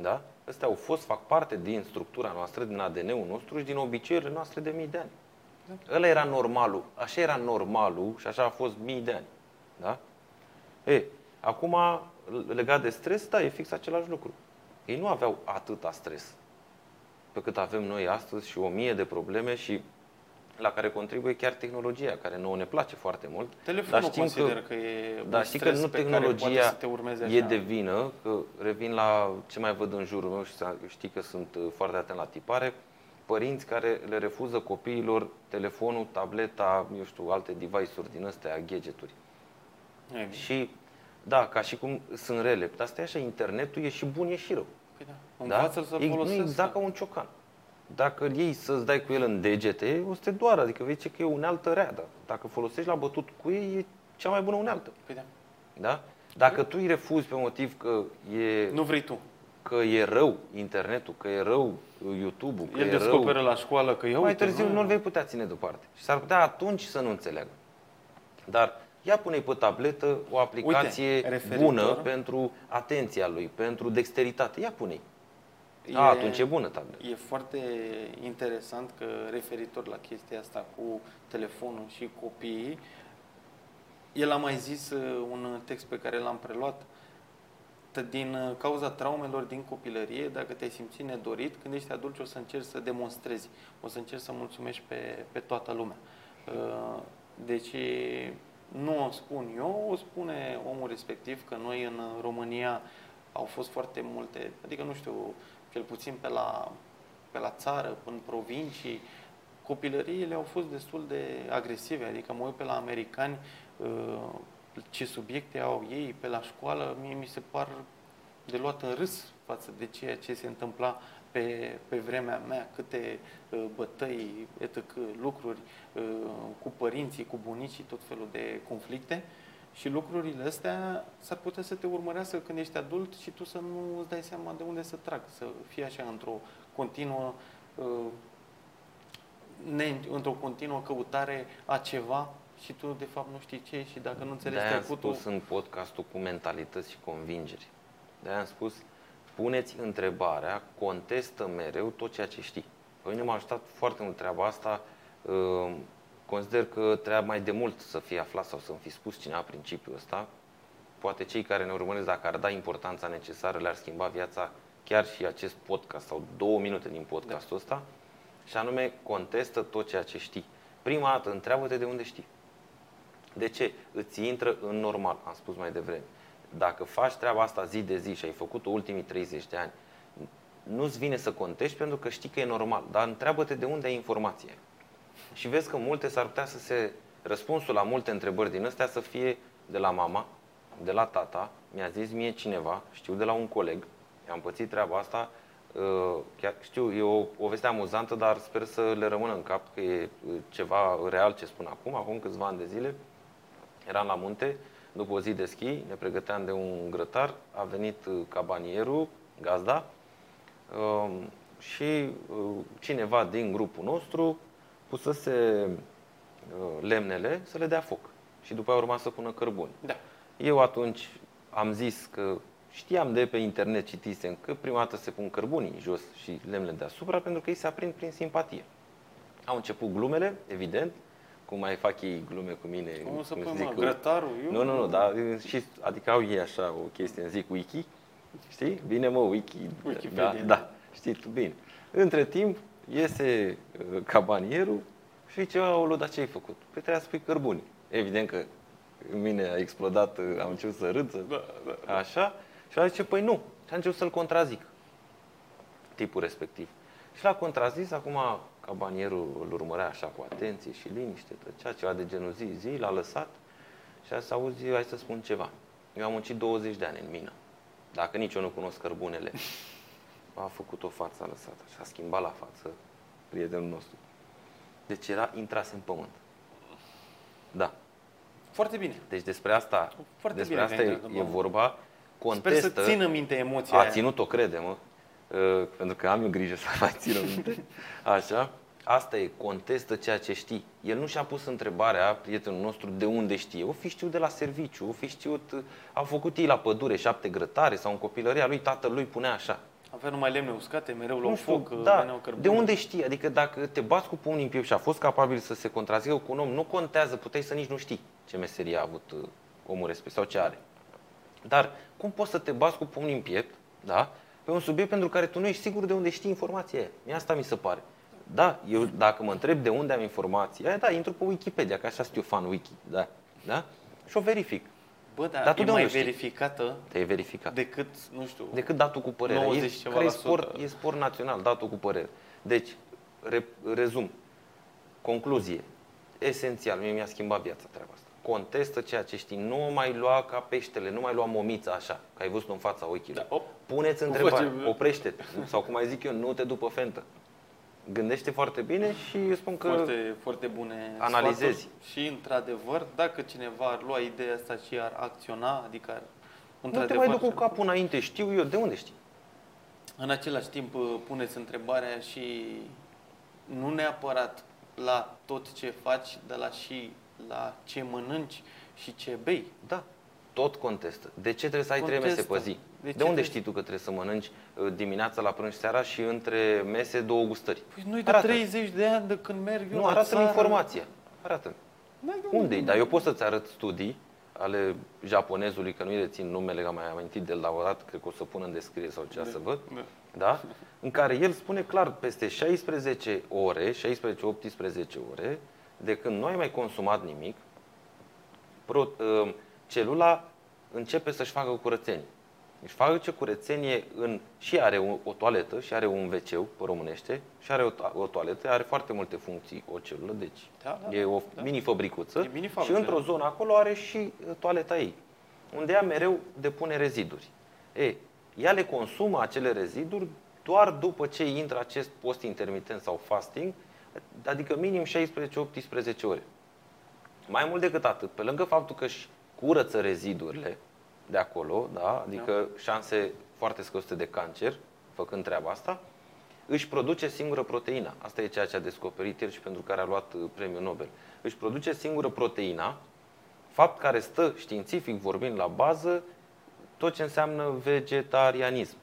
Da? Astea au fost, fac parte din structura noastră, din ADN-ul nostru și din obiceiurile noastre de mii de ani. Ăla era normalul, așa era normalul și așa a fost mii de ani. Da? E, acum, legat de stres, da, e fix același lucru. Ei nu aveau atâta stres pe cât avem noi astăzi și o mie de probleme și la care contribuie chiar tehnologia, care nouă ne place foarte mult. Telefonul dar știm consider că, e un dar știi că stres nu pe care poate tehnologia să te urmeze e așa. de vină, că revin la ce mai văd în jurul meu și să- știi că sunt uh, foarte atent la tipare. părinți care le refuză copiilor telefonul, tableta, eu știu, alte device-uri din astea, gadgeturi. Nu e bine. Și da, ca și cum sunt rele. Dar asta e așa, internetul e și bun, e și rău. Păi da. Învață-l să E- Nu folosească. exact ca un ciocan. Dacă îl iei să-ți dai cu el în degete, o să te doară. Adică vezi că e o unealtă rea. Dar dacă folosești la bătut cu ei, e cea mai bună unealtă. Păi da. Da? Dacă tu îi refuzi pe motiv că e, Nu vrei tu. că e rău internetul, că e rău YouTube-ul, că El e rău... descoperă la școală că eu mai târziu nu-l vei putea ține deoparte. Și s-ar putea atunci să nu înțeleagă. Dar ia pune pe tabletă o aplicație Uite, referitor- bună pentru atenția lui, pentru dexteritate. Ia pune E- A, atunci e bună tableta. E foarte interesant că referitor la chestia asta cu telefonul și copiii, el a mai zis uh, un text pe care l-am preluat, T- din uh, cauza traumelor din copilărie, dacă te-ai simțit nedorit, când ești adult o să încerci să demonstrezi, o să încerci să mulțumești pe, pe toată lumea. Uh, Deci nu o spun eu, o spune omul respectiv că noi în România au fost foarte multe, adică nu știu, cel puțin pe la, pe la țară, în provincii, copilăriile au fost destul de agresive, adică mă uit pe la americani, uh, ce subiecte au ei pe la școală, mie mi se par de luat în râs față de ceea ce se întâmpla pe, pe vremea mea, câte uh, bătăi, etc., lucruri uh, cu părinții, cu bunicii, tot felul de conflicte. Și lucrurile astea s-ar putea să te urmărească când ești adult și tu să nu îți dai seama de unde să trag, să fii așa într-o continuă uh, ne, într-o continuă căutare a ceva și tu de fapt nu știi ce și dacă nu înțelegi De-aia am trecutul, spus în podcastul cu mentalități și convingeri. De-aia am spus, puneți întrebarea, contestă mereu tot ceea ce știi. Pe mine m-a ajutat foarte mult treaba asta. Uh, Consider că trebuia mai de mult să fie aflat sau să-mi fi spus cineva principiul ăsta. Poate cei care ne urmăresc, dacă ar da importanța necesară, le-ar schimba viața chiar și acest podcast sau două minute din podcastul ăsta. Și anume, contestă tot ceea ce știi. Prima dată, întreabă-te de unde știi. De ce? Îți intră în normal, am spus mai devreme. Dacă faci treaba asta zi de zi și ai făcut-o ultimii 30 de ani, nu-ți vine să contești pentru că știi că e normal, dar întreabă-te de unde ai informație. Și vezi că multe s-ar putea să se, răspunsul la multe întrebări din astea să fie de la mama, de la tata, mi-a zis mie cineva, știu de la un coleg, am pățit treaba asta, uh, chiar știu, e o poveste amuzantă, dar sper să le rămână în cap că e uh, ceva real ce spun acum, acum câțiva ani de zile, eram la munte, după o zi de schi, ne pregăteam de un grătar, a venit uh, cabanierul, gazda, um, și uh, cineva din grupul nostru pusese uh, lemnele să le dea foc. Și după aia urma să pună cărbuni. da. Eu atunci am zis că știam de pe internet, citisem că prima dată se pun cărbunii jos și lemnele deasupra pentru că ei se aprind prin simpatie. Au început glumele, evident, cum mai fac ei glume cu mine. Cum să cum pui, zic, mă, cu- grătarul? Eu nu, nu, nu, dar și, adică au ei așa o chestie în zic wiki, știi? Bine mă, wiki, Wikipedia. da, da, știi tu bine. Între timp iese uh, cabanierul și zice, aoleu, dar ce ai făcut? Păi trebuia să pui cărbuni. Evident că în mine a explodat, uh, am început să râd, să... Da, da. așa, și a zice, păi nu. Și a început să-l contrazic, tipul respectiv. Și l-a contrazis, acum cabanierul îl urmărea așa cu atenție și liniște, tăcea ceva de genul zi, zi, l-a lăsat și a zis, auzi, hai să spun ceva. Eu am muncit 20 de ani în mină. Dacă nici eu nu cunosc cărbunele, a făcut o față, a lăsat și a schimbat la față prietenul nostru. Deci era intras în pământ. Da. Foarte bine. Deci despre asta, Foarte despre bine că asta ai e, intrat în e pământ. vorba. Sper Contestă, să țină minte emoția a aia. ținut-o, crede-mă, uh, pentru că am eu grijă să mai țină minte. Așa. Asta e, contestă ceea ce știi. El nu și-a pus întrebarea, prietenul nostru, de unde știe. O fi știut de la serviciu, o fi știut, uh, au făcut ei la pădure șapte grătare sau în copilăria lui, tatăl lui punea așa. Avea numai lemne uscate, mereu la Nu un știu, foc, da, veneau cărbuni. de unde știi? Adică dacă te bați cu pumnii în piept și a fost capabil să se contrazică cu un om, nu contează, puteai să nici nu știi ce meserie a avut uh, omul respectiv sau ce are. Dar cum poți să te bați cu pumnii în piept, da? Pe un subiect pentru care tu nu ești sigur de unde știi informația aia. Mie asta mi se pare. Da, eu dacă mă întreb de unde am informația aia, da, intru pe Wikipedia, că așa sunt eu fan wiki, da, da? Și o verific. Bă, dar, Dar tu e de mai unde știi? verificată Te-ai verificat. decât, nu știu, decât datul cu părerea. 90 e, ceva care e la sport, sută. e sport național, datul cu părere. Deci, Re, rezum. Concluzie. Esențial, mie mi-a schimbat viața treaba asta. Contestă ceea ce știi. Nu o mai lua ca peștele, nu mai lua momița așa, că ai văzut în fața ochilor. Da, op. Puneți Nu întrebare, face- oprește-te. Sau cum ai zic eu, nu te după fentă. Gândește foarte bine și eu spun că Foarte, foarte bune Analizezi. sfaturi. Și, într-adevăr, dacă cineva ar lua ideea asta și ar acționa, adică ar, nu te într-adevăr, mai duc cu capul înainte, știu eu, de unde știi? În același timp, uh, puneți întrebarea și nu neapărat la tot ce faci, dar la și la ce mănânci și ce bei. Da, tot contestă. De ce trebuie să ai trei mese Contestă. pe zi? De De, ce unde trebuie- știi tu că trebuie să mănânci uh, dimineața la prânz seara și între mese două gustări? Păi noi de Arată. 30 de ani de când merg eu Nu, la arată țară, informația. Arată. N-ai de unde Dar eu pot să-ți arăt studii ale japonezului, că nu-i rețin numele, că am mai amintit de la o dată, cred că o să pun în descriere sau ce să văd, Da. da? în care el spune clar, peste 16 ore, 16-18 ore, de când nu ai mai consumat nimic, pro, uh, celula începe să-și facă curățenie. Își face curățenie în, și are o, o toaletă, și are un wc pe românește, și are o, to- o toaletă, are foarte multe funcții o celulă, deci Da, da, e o da. mini-fabricuță E mini-fabrică, și într-o da. zonă acolo are și uh, toaleta ei, unde ea mereu depune reziduri. E, ea le consumă acele reziduri doar după ce intră acest post intermitent sau fasting, adică minim 16-18 ore. Mai mult decât atât, pe lângă faptul că își curăță rezidurile de acolo, da? adică șanse foarte scăzute de cancer, făcând treaba asta, își produce singură proteina. Asta e ceea ce a descoperit el și pentru care a luat uh, premiul Nobel. Își produce singură proteina, fapt care stă științific vorbind la bază tot ce înseamnă vegetarianism.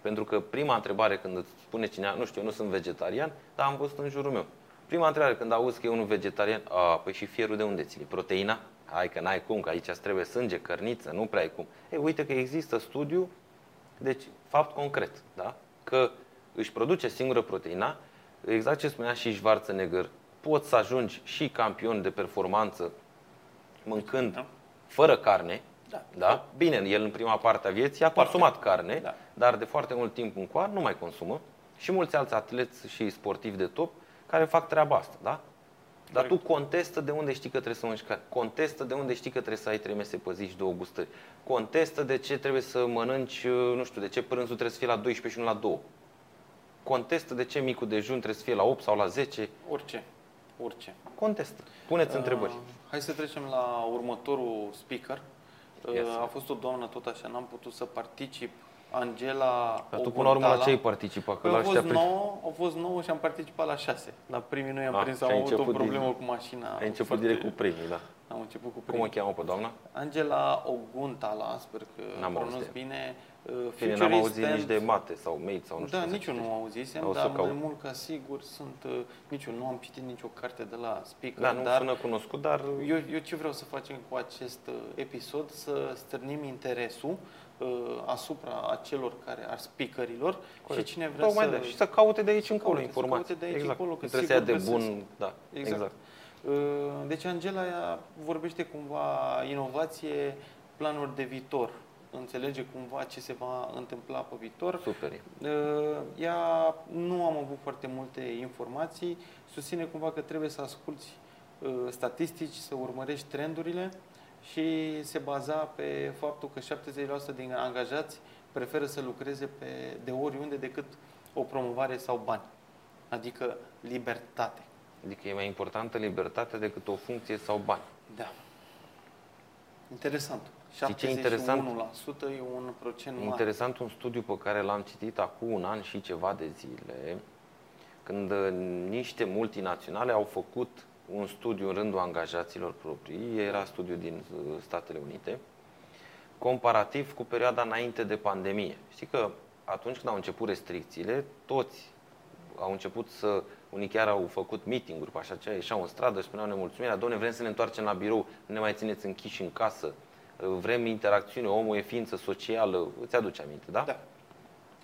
Pentru că prima întrebare când îți spune cineva, nu știu, eu nu sunt vegetarian, dar am văzut în jurul meu. Prima întrebare când auzi că e unul vegetarian, a, păi și fierul de unde ține? Proteina? Hai că n-ai cum, că aici îți trebuie sânge, cărniță, nu prea ai cum. Ei, uite că există studiu, deci fapt concret, da? Că își produce singură proteina, exact ce spunea și Schwarzenegger, poți să ajungi și campion de performanță mâncând Da. fără carne, Da. da? Bine, el în prima parte a vieții a consumat carne, Da. dar de foarte mult timp încoa nu mai consumă. Și mulți alți atleți și sportivi de top care fac treaba asta, da? Dar tu contestă de unde știi că trebuie să mănânci carne. Contestă de unde știi că trebuie să ai trei mese pe zi și două gustări. Contestă de ce trebuie să mănânci, uh, nu știu, de ce prânzul trebuie să fie la 12 și nu la 2. Contestă de ce micul dejun trebuie să fie la 8 sau la 10. Orice. Orice. Contestă. Puneți întrebări. Uh, hai să trecem la următorul speaker. Uh, Yes. a fost o doamnă tot așa, n-am putut să particip. Angela Dar tu până la urmă la Ogontala. ce ai participat? Că Păi la au ăștia fost, pe- 9, au fost 9 și am participat la 6. La primii nu i-am Ah, prins, și am ai avut o început problemă din- cu mașina. Ai început Foarte- direct cu primii, da. Am început cu Cum o primii. cheamă pe doamna? Angela Oguntala, sper că N-am pronunț auzit. bine. Uh, Bine, n-am futurist auzit nici and- de mate sau mate sau nu știu Da, cum se nici eu nu citește. auzisem, O să dar mai caut. mult ca sigur sunt, uh, nici eu nu am citit nicio carte de la speaker, Da, nu dar sună cunoscut, dar eu, eu ce vreau să facem cu acest uh, episod, să stârnim interesul uh, asupra acelor care ar speakerilor Corect. și cine vrea Tocmai să... de- și să caute de aici încolo caute, să informații. caute de aici exact. încolo, că Nu trebuie să ia sigur de găsesc. bun, da, Exact. exact. Uh, Deci Angela ea vorbește cumva inovație, planuri de viitor. Înțelege cumva ce se va întâmpla pe viitor. Super. e. Uh, Ea nu am avut foarte multe informații, susține cumva că trebuie să asculți uh, statistici, să urmărești trendurile și se baza pe faptul că 70% din angajați preferă să lucreze pe, de oriunde decât o promovare sau bani. Adică libertate. Adică e mai importantă libertatea decât o funcție sau bani. Da. Interesant. Știi ce e interesant? 71% e un procent mare. Interesant un studiu pe care l-am citit acum un an și ceva de zile, când uh, niște multinaționale au făcut un studiu în rândul angajaților proprii, era studiu din uh, Statele Unite, comparativ cu perioada înainte de pandemie. Știi că atunci când au început restricțiile, toți au început să, unii chiar au făcut meeting-uri pe așa ceva, ieșeau în stradă și spuneau nemulțumirea, doamne, vrem să ne întoarcem la birou, nu ne mai țineți închiși în casă, vrem interacțiune, omul e ființă socială, îți aduce aminte, da? Da.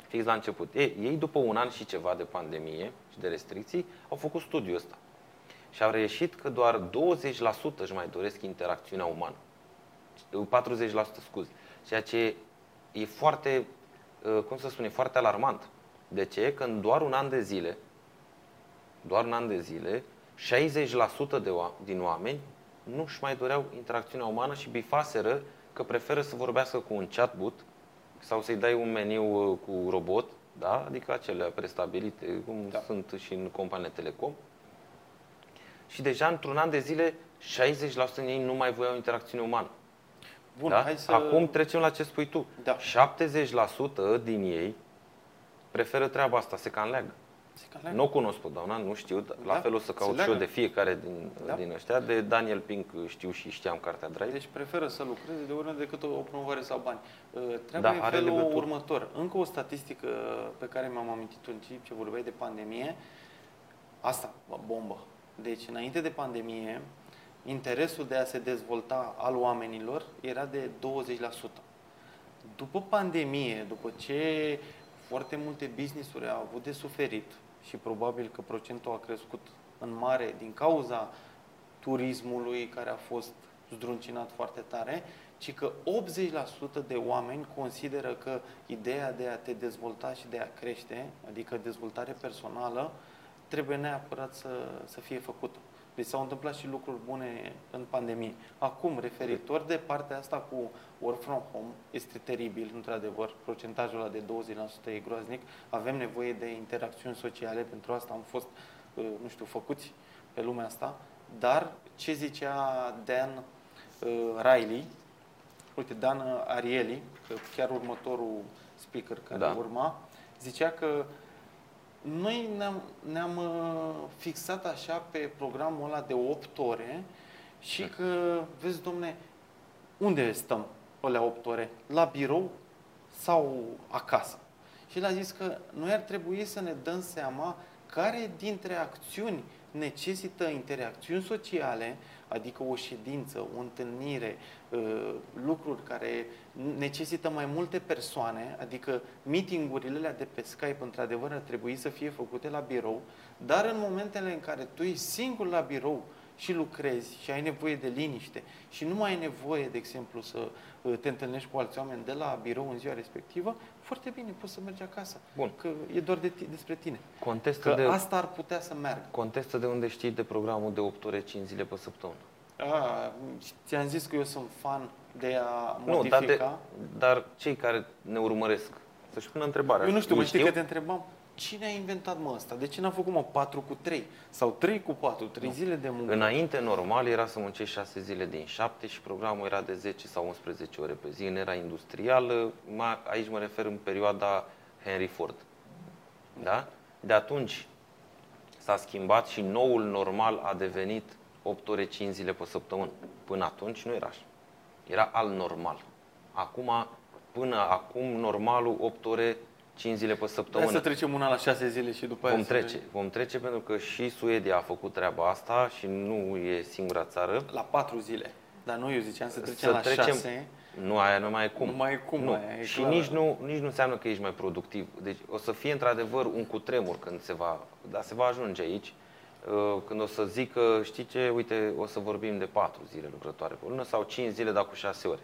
Fix la început. Ei, ei, după un an și ceva de pandemie și de restricții, au făcut studiul ăsta. Și au reieșit că doar 20% își mai doresc interacțiunea umană. 40% scuze. Ceea ce e foarte, uh, cum să spun, e foarte alarmant. De ce? Că în doar un an de zile, doar în an de zile, 60% de oa- din oameni nu-și mai doreau interacțiunea umană și bifaseră că preferă să vorbească cu un chatbot sau să-i dai un meniu uh, cu robot, da? adică acelea prestabilite, cum Da. sunt și în companiile telecom. Și deja într-un an de zile, 60% din ei nu mai voiau interacțiune umană. Bun, da? hai să... Acum trecem la ce spui tu. Da. 70% din ei preferă treaba asta, se cam leagă. Se cam Nu o cunosc pe doamna, nu știu, dar la Da, fel o să se caut și leagă. eu de fiecare din, Da. din ăștia. De Daniel Pink știu și știam cartea Drive. Deci preferă să lucreze de oriunde decât o promovare sau bani. Uh, Treaba Da, e în are felul legătură. următor. Încă o statistică pe care mi-am amintit-o în timp ce vorbeai de pandemie, asta, bă, bombă. Deci, înainte de pandemie, interesul de a se dezvolta al oamenilor era de 20%. După pandemie, după ce foarte multe business-uri au avut de suferit și probabil că procentul a crescut în mare din cauza turismului care a fost zdruncinat foarte tare, ci că 80% de oameni consideră că ideea de a te dezvolta și de a crește, adică dezvoltare personală, trebuie neapărat să, să fie făcută. Deci s-au întâmplat și lucruri bune în pandemie. Acum, referitor de partea asta cu work from home, este teribil, într-adevăr, procentajul ăla de 20% e groaznic. Avem nevoie de interacțiuni sociale, pentru asta am fost, uh, nu știu, făcuți pe lumea asta. Dar ce zicea Dan uh, Riley, uite, Dan Ariely, că chiar următorul speaker care Da. urma, zicea că noi ne-am, ne-am uh, fixat așa pe programul ăla de 8 ore și că, vezi, domne, unde stăm alea 8 ore? La birou sau acasă? Și el a zis că noi ar trebui să ne dăm seama care dintre acțiuni necesită interacțiuni sociale, adică o ședință, o întâlnire, uh, lucruri care necesită mai multe persoane, adică meetingurile alea de pe Skype, într-adevăr, ar trebui să fie făcute la birou, dar în momentele în care tu ești singur la birou și lucrezi și ai nevoie de liniște și nu mai ai nevoie, de exemplu, să uh, te întâlnești cu alți oameni de la birou în ziua respectivă, foarte bine, poți să mergi acasă. Bun. Că e doar de ti- despre tine. Contestă Că de, asta ar putea să meargă. contestă de unde știi de programul de 8 ore, 5 zile pe săptămână. A, ți-am zis că eu sunt fan de a Nu, modifica. dar, de, dar cei care ne urmăresc să-și pună întrebarea. Eu nu știu, Ei mă știi că te întrebam, cine a inventat mă asta? De ce n-a făcut mă 4 cu 3? Sau 3 cu 4, 3 zile de muncă? Înainte, normal, era să muncești 6 zile din 7 și programul era de 10 sau 11 ore pe zi, în era industrială. Ma- Aici mă refer în perioada Henry Ford. Da? De atunci s-a schimbat și noul normal a devenit 8 ore 5 zile pe săptămână. Până atunci nu era așa. Era al normal. Acum, până acum, normalul 8 ore 5 zile pe Hai săptămână. să trecem una la 6 zile și după aia Vom să trece, vom trece pentru că și Suedia a făcut treaba asta și nu e singura țară. La 4 zile. Dar nu, eu ziceam să trecem Să la trecem- 6. Nu, aia nu mai e cum. Nu mai e cum, nu. aia e și clar. nici nu, nici nu înseamnă că ești mai productiv. Deci o să fie într-adevăr un cutremur când se va, dar se va ajunge aici. Uh, Când o să zică, știi ce, uite, o să vorbim de 4 zile lucrătoare pe lună sau 5 zile, dar cu 6 ore.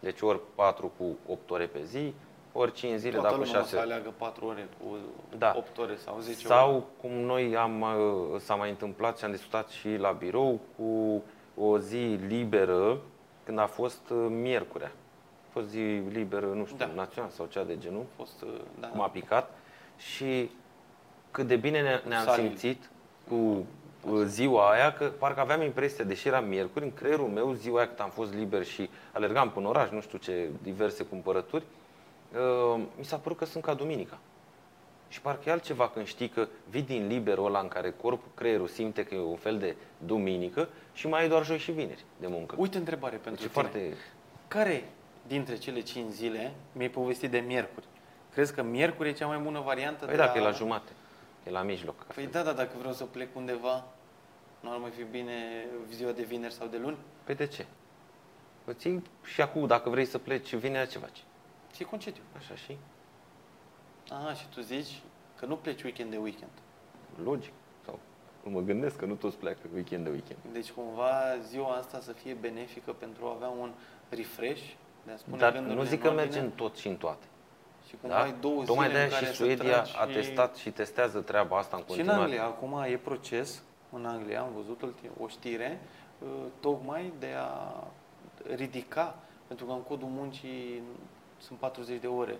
Deci ori 4 cu 8 ore pe zi, ori 5 zile, Toată dar cu lumea o 6 să ore. aleagă 4 ore cu Da. 8 ore sau 10 ore. Sau cum noi am, uh, s-a mai întâmplat și am discutat și la birou cu o zi liberă când a fost uh, miercurea. A fost zi liberă, nu știu, Da. națională sau cea de genul, A fost, uh, da. cum a picat. Și cât de bine ne- ne-am Salil. simțit cu uh, ziua aia, că parcă aveam impresia, deși era miercuri, în creierul meu, ziua aia cât am fost liber și alergam până oraș, nu știu ce, diverse cumpărături, uh, mi s-a părut că sunt ca duminica. Și parcă e altceva când știi că vii din liberul ăla în care corpul, creierul simte că e un fel de duminică și mai ai doar joi și vineri de muncă. Uite întrebare pentru deci e tine. foarte... Care dintre cele 5 zile mi-ai povestit de miercuri? Crezi că miercuri e cea mai bună variantă Păi de dacă a... e la jumate, e la mijloc. Păi da, da, dacă vreau să plec undeva, nu ar mai fi bine ziua de vineri sau de luni? Păi de ce? Îți ții și acum, dacă vrei să pleci, vinerea ce faci? Ce concediu? Așa și? Aha, și tu zici că nu pleci weekend de weekend. Logic. Sau mă gândesc că nu toți pleacă weekend de weekend. Deci cumva ziua asta să fie benefică pentru a avea un refresh, de a spune Dar gândurile nu zic în că ordine. merge în tot și în toate. Și cum Da? ai două Tocmai zile de în care și să Suedia tragi a testat și testează treaba asta în Și în continuare. Anglia, acum e proces, în Anglia am văzut ultim- o știre, uh, tocmai de a ridica, pentru că în codul muncii sunt 40 de ore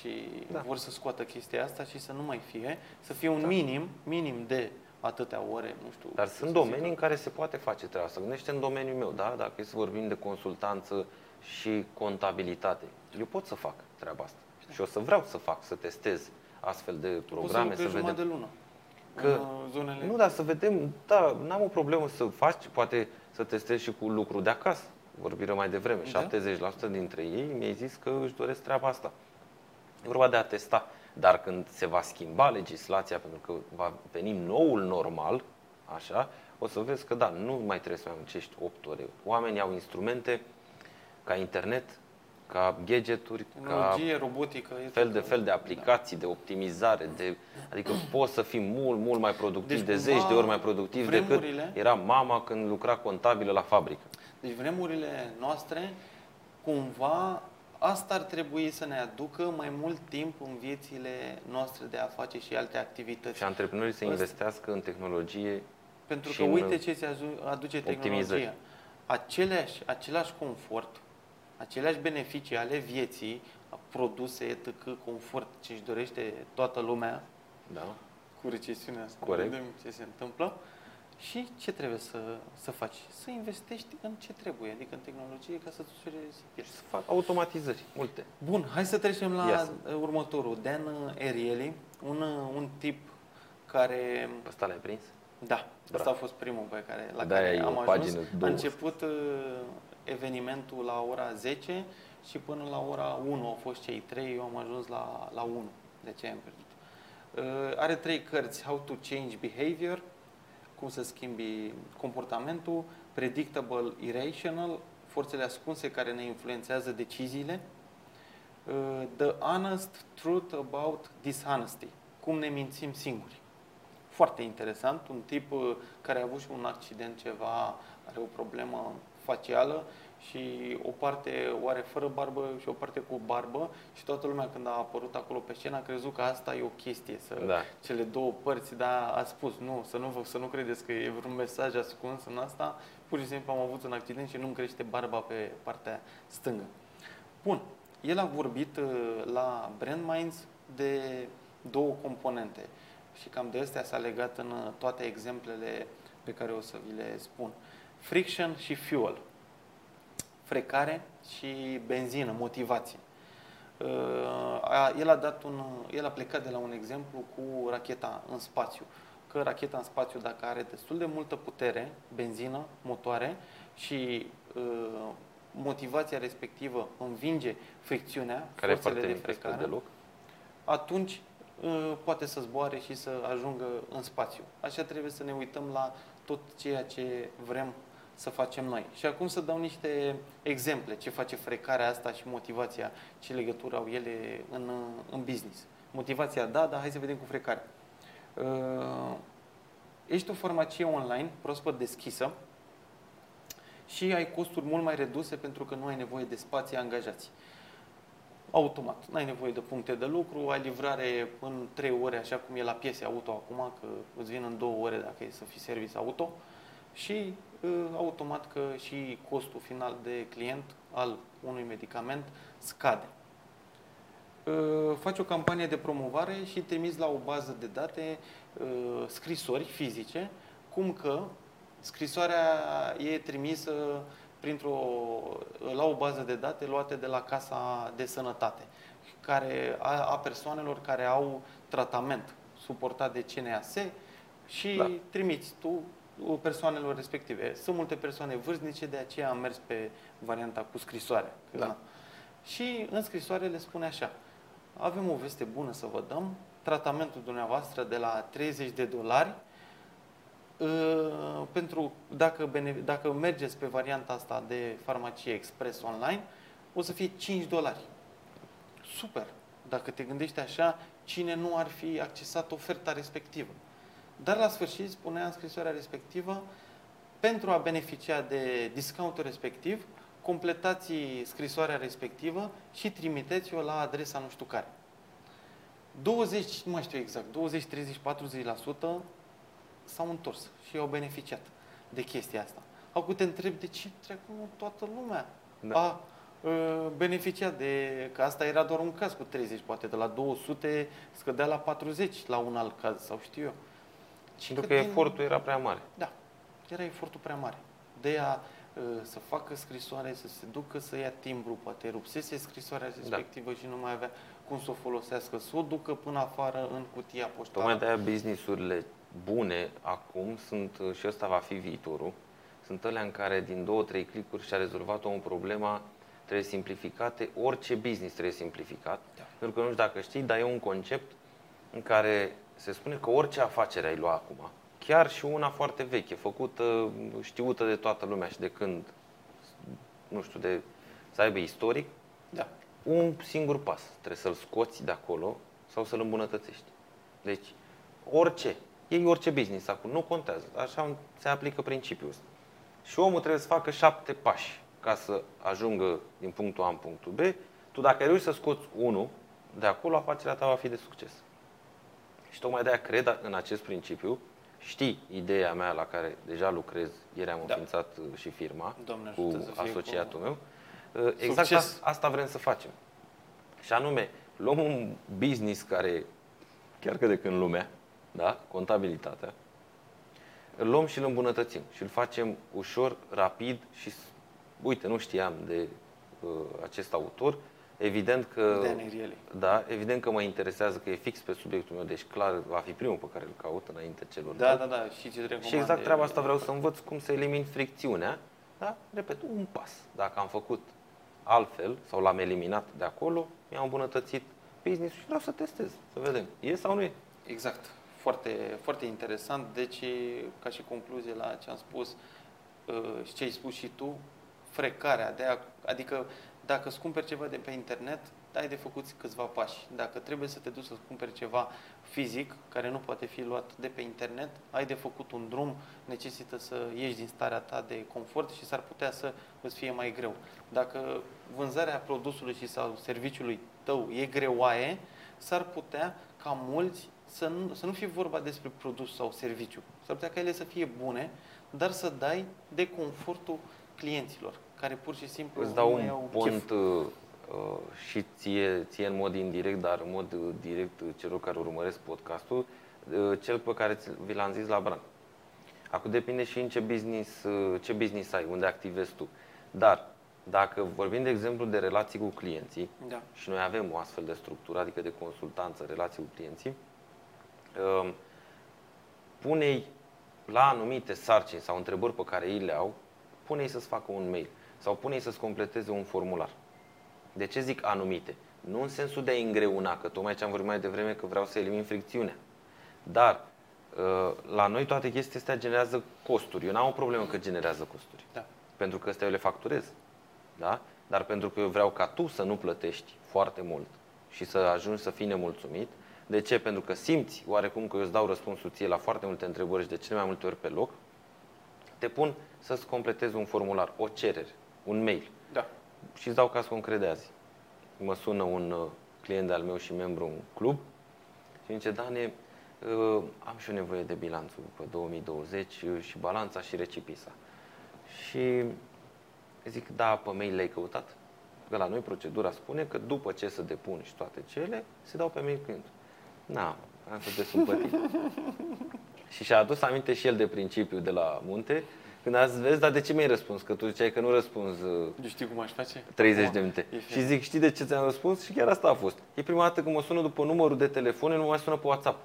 și Da. vor să scoată chestia asta și să nu mai fie, să fie un Da. minim, minim de atâtea ore, nu știu. Dar să sunt zic domenii că- în care se poate face treaba asta. Gândește în domeniul meu, da? Dacă e să vorbim de consultanță și contabilitate. Eu pot să fac treaba asta. Și o să vreau să fac, să testez astfel de Poți programe, să să lucrezi vedem. jumătate de lună. Că- în uh, zonele... Nu, dar să vedem, da, n-am o problemă să faci, poate să testezi și cu lucru de acasă. Vorbire mai devreme, Da. 70% dintre ei mi-ai zis că își doresc treaba asta. E vorba de a testa. Dar când se va schimba legislația, pentru că va veni noul normal, așa, o să vezi că da, nu mai trebuie să mai muncești 8 ore. Oamenii au instrumente ca internet, ca gadgeturi, ca Tehnologie, robotică... e fel de tot- fel de aplicații, de optimizare, de, adică poți să fii mult, mult mai productiv, Deci, de cumva, zeci de ori mai productiv decât vremurile- era mama când lucra contabilă la fabrică. Deci vremurile noastre, cumva, asta ar trebui să ne aducă mai mult timp în viețile noastre de a face și alte activități. Și antreprenorii să Ăsta- investească în tehnologie Pentru și că în uite ce ți aju- aduce tehnologia. optimizări. Aceleași, același confort, aceleași beneficii ale vieții, produse, etc., confort ce își dorește toată lumea, da? cu recesiunea asta, Corect. vedem ce se întâmplă. Și ce trebuie să, să faci? Să investești în ce trebuie, adică în tehnologie, ca să-ți ușureze și vieța. să fac automatizări, multe. Bun, hai să trecem la Yes. uh, următorul. Dan uh, Ariely, un, uh, un tip care... Pe ăsta l-ai prins? Da, asta Bravo. a fost primul pe care, la De-aia care e am o ajuns. pagină A două. început uh, evenimentul la ora 10 și până la ora 1 au fost cei trei, eu am ajuns la, la 1. De ce am pierdut? Uh, are trei cărți, How to Change Behavior, cum să schimbi comportamentul, Predictable Irrational, forțele ascunse care ne influențează deciziile, uh, The Honest Truth About Dishonesty, cum ne mințim singuri. Foarte interesant, un tip uh, care a avut și un accident ceva, are o problemă facială și o parte o are fără barbă și o parte cu barbă și toată lumea când a apărut acolo pe scenă a crezut că asta e o chestie, să Da. cele două părți, dar a spus nu, să nu, vă- să nu credeți că e vreun mesaj ascuns în asta, pur și simplu am avut un accident și nu-mi crește barba pe partea stângă. Bun, el a vorbit uh, la Brand Minds de două componente și cam de astea s-a legat în uh, toate exemplele pe care o să vi le spun. Friction și fuel. Frecare și benzină, motivație. Uh, a- El a, dat un, el a plecat de la un exemplu cu racheta în spațiu. Că racheta în spațiu, dacă are destul de multă putere, benzină, motoare și uh, motivația respectivă învinge fricțiunea, Care e forțele foarte de mică spre frecare, deloc. atunci uh, poate să zboare și să ajungă în spațiu. Așa trebuie să ne uităm la tot ceea ce vrem să facem noi. Și acum să dau niște exemple ce face frecarea asta și motivația, ce legătură au ele în, uh, în business. Motivația, da, dar hai să vedem cu frecarea. Uh, Ești o farmacie online proaspăt deschisă și ai costuri mult mai reduse pentru că nu ai nevoie de spații angajați automat. N-ai nevoie de puncte de lucru, ai livrare în 3 ore, așa cum e la piese auto acum, că îți vin în 2 ore dacă e să fii service auto și uh, automat că și costul final de client al unui medicament scade. Uh, Faci o campanie de promovare și trimiți la o bază de date uh, scrisori fizice, cum că scrisoarea e trimisă printr-o, la o bază de date luate de la Casa de Sănătate, care, a, a persoanelor care au tratament suportat de CNAS și Da. da. trimiți tu uh, persoanelor respective. Sunt multe persoane vârstnice, de aceea am mers pe varianta cu scrisoare. Da. Și în scrisoare le spune așa, avem o veste bună să vă dăm, tratamentul dumneavoastră de la 30 de dolari, Uh, pentru dacă, bene, dacă mergeți pe varianta asta de farmacie express online, o să fie 5 dolari. Super! Dacă te gândești așa, cine nu ar fi accesat oferta respectivă? Dar la sfârșit spunea în scrisoarea respectivă, pentru a beneficia de discountul respectiv, completați scrisoarea respectivă și trimiteți-o la adresa nu știu care. 20, nu mai știu exact, 20, 30, 40% s-au întors și au beneficiat de chestia asta. Acum te întreb de ce treacă nu toată lumea Da. a uh, beneficiat de, că asta era doar un caz cu 30, poate de la 200 scădea la 40 la un alt caz sau știu eu. Și Pentru că din- efortul era prea mare. Da, era efortul prea mare. De a uh, să facă scrisoare, să se ducă să ia timbru, poate rupsese scrisoarea respectivă și nu mai avea cum să o folosească, să o ducă până afară în cutia poștală. Tocmai de-aia businessurile bune acum sunt, uh, și ăsta va fi viitorul, sunt alea în care din două, trei clicuri și-a rezolvat o problemă, trebuie simplificate, orice business trebuie simplificat. Da. Pentru că nu știu dacă știi, dar e un concept în care se spune că orice afacere ai lua acum, chiar și una foarte veche, făcută, știută de toată lumea și de când, nu știu, de să aibă istoric, Da. un singur pas. Trebuie să-l scoți de acolo sau să-l îmbunătățești. Deci, orice. Ei orice business acum, nu contează. Așa se aplică principiul ăsta. Și omul trebuie să facă șapte pași ca să ajungă din punctul A în punctul B. Tu dacă ai reușit să scoți unul, de acolo afacerea ta va fi de succes. Și tocmai de-aia cred în acest principiu. Știi ideea mea la care deja lucrez, ieri am Da. înființat uh, și firma Doamne cu ajută să fie asociatul cu- meu. Uh, Exact Succes! asta, asta vrem să facem. Și anume, luăm un business care, chiar că de când lumea, da? contabilitatea, îl luăm și îl îmbunătățim și îl facem ușor, rapid și, s- uite, nu știam de uh, acest autor, evident că, Dan Ariely. da, evident că mă interesează că e fix pe subiectul meu, deci clar va fi primul pe care îl caut înainte celor Da, da, da, și ce recomand. și exact treaba asta vreau să învăț cum să elimin fricțiunea. Da? Repet, un pas. Dacă am făcut altfel sau l-am eliminat de acolo, mi-am îmbunătățit business și vreau să testez, să vedem. E sau nu e? Exact. Foarte, foarte interesant. Deci, ca și concluzie la ce am spus uh, și ce ai spus și tu, frecarea, de a, adică dacă îți cumperi ceva de pe internet, ai de făcut câțiva pași. Dacă trebuie să te duci să cumperi ceva fizic, care nu poate fi luat de pe internet, ai de făcut un drum, necesită să ieși din starea ta de confort și s-ar putea să îți fie mai greu. Dacă vânzarea produsului și sau serviciului tău e greoaie, s-ar putea ca mulți să nu, să nu fie vorba despre produs sau serviciu. S-ar putea ca ele să fie bune, dar să dai de confortul clienților, care pur și simplu Îți dau nu mai un au pont chef. uh, uh, și ție, ție în mod indirect, dar în mod uh, direct uh, celor care urmăresc podcastul, uh, cel pe care ți- vi l-am zis la Bran. Acum depinde și în ce business, uh, ce business ai, unde activezi tu. Dar dacă vorbim de exemplu de relații cu clienții, Da. și noi avem o astfel de structură, adică de consultanță, relații cu clienții, um, pune-i la anumite sarcini sau întrebări pe care ei le au, pune-i să-ți facă un mail sau pune-i să-ți completeze un formular. De ce zic anumite? Nu în sensul de a îngreuna, că tocmai ce am vorbit mai devreme că vreau să elimin fricțiunea. Dar uh, la noi toate chestiile astea generează costuri. Eu n-am o problemă că generează costuri Da. pentru că ăstea eu le facturez. Da? Dar pentru că eu vreau ca tu să nu plătești foarte mult și să ajungi să fii nemulțumit. De ce? Pentru că simți oarecum că eu îți dau răspunsul ție la foarte multe întrebări și de cele mai multe ori pe loc, te pun să-ți completezi un formular, o cerere, un mail. Da. Și îți dau caz concret de azi. Mă sună un uh, client de-al meu și membru în club și zice, Dane, uh, am și eu nevoie de bilanțul pe 2020 uh, și balanța și recipisa. Și zic, da, pe mail le-ai căutat? Că la noi procedura spune că după ce se depun și toate cele, se dau pe mail clientul. Na, am fost de simpatie. și și-a adus aminte și el de principiu de la munte, când a zis, vezi, dar de ce mi-ai răspuns? Că tu ziceai că nu răspunzi uh, Eu știu cum aș face? 30 Acum, de minute. e Și fair. zic, știi de ce ți-am răspuns? Și chiar asta a fost. E prima dată când mă sună după numărul de telefon, nu mai sună pe WhatsApp.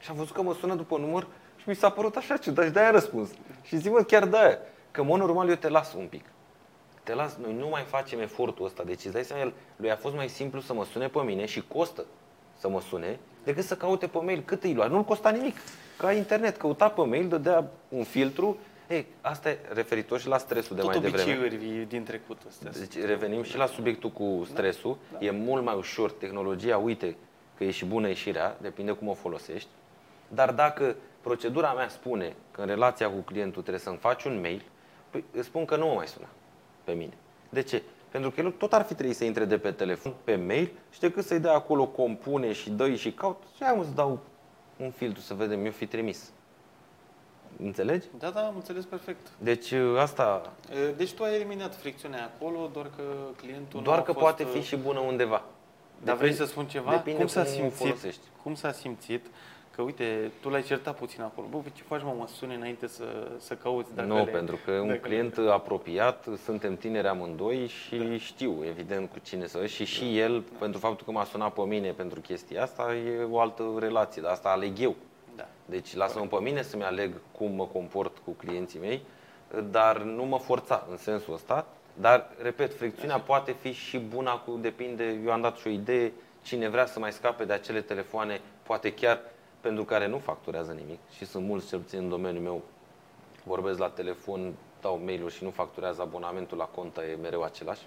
Și am văzut că mă sună după număr și mi s-a părut așa ciudat și de-aia răspuns. Și zic, mă, chiar de-aia. Că, mă, normal, eu te las un pic. Te las, noi nu mai facem efortul ăsta. Deci îți dai seama, el, lui a fost mai simplu să mă sune pe mine și costă să mă sune, decât să caute pe mail. Cât îi lua? Nu-l costa nimic. Ca internet, căuta pe mail, dădea un filtru. Ei, asta e referitor și la stresul de Tot mai devreme. obiceiuri din trecut astea. Deci revenim și la subiectul cu stresul. da. E mult mai ușor. Tehnologia, uite că e și bună, e și rea, depinde cum o folosești. Dar dacă procedura mea spune că în relația cu clientul trebuie să-mi faci un mail, păi îți spun că nu mă mai suna pe mine. De ce? Pentru că el tot ar fi trebuit să intre de pe telefon, pe mail și decât să-i dea acolo compune și dă și caut, și hai mă să dau un filtru să vedem, eu fi trimis. Înțelegi? Da, da, am înțeles perfect. Deci ă, asta, E, Deci tu ai eliminat fricțiunea acolo, doar că clientul doar nu a că fost, poate uh, fi și bună undeva. Dar vrei să spun ceva? Depinde cum s-a cum o simțit? folosești. Cum s-a simțit? Că uite, tu l-ai certat puțin acolo. Bă, ce faci mă, mă suni înainte să, să cauți dacă nu, le, pentru că un dacă client apropiat, suntem tineri amândoi și Da. știu evident cu cine să și și el, pentru faptul că m-a sunat pe mine pentru chestia asta, e o altă relație, dar asta aleg eu. Da. Deci lasă-mă pe mine să-mi aleg cum mă comport cu clienții mei, dar nu mă forța în sensul ăsta. Dar, repet, fricțiunea poate fi și bună, cu depinde, eu am dat și o idee, cine vrea să mai scape de acele telefoane, poate chiar pentru care nu facturează nimic și sunt mulți, cel puțin în domeniul meu, vorbesc la telefon, dau mail-uri și nu facturează abonamentul la contă, e mereu același.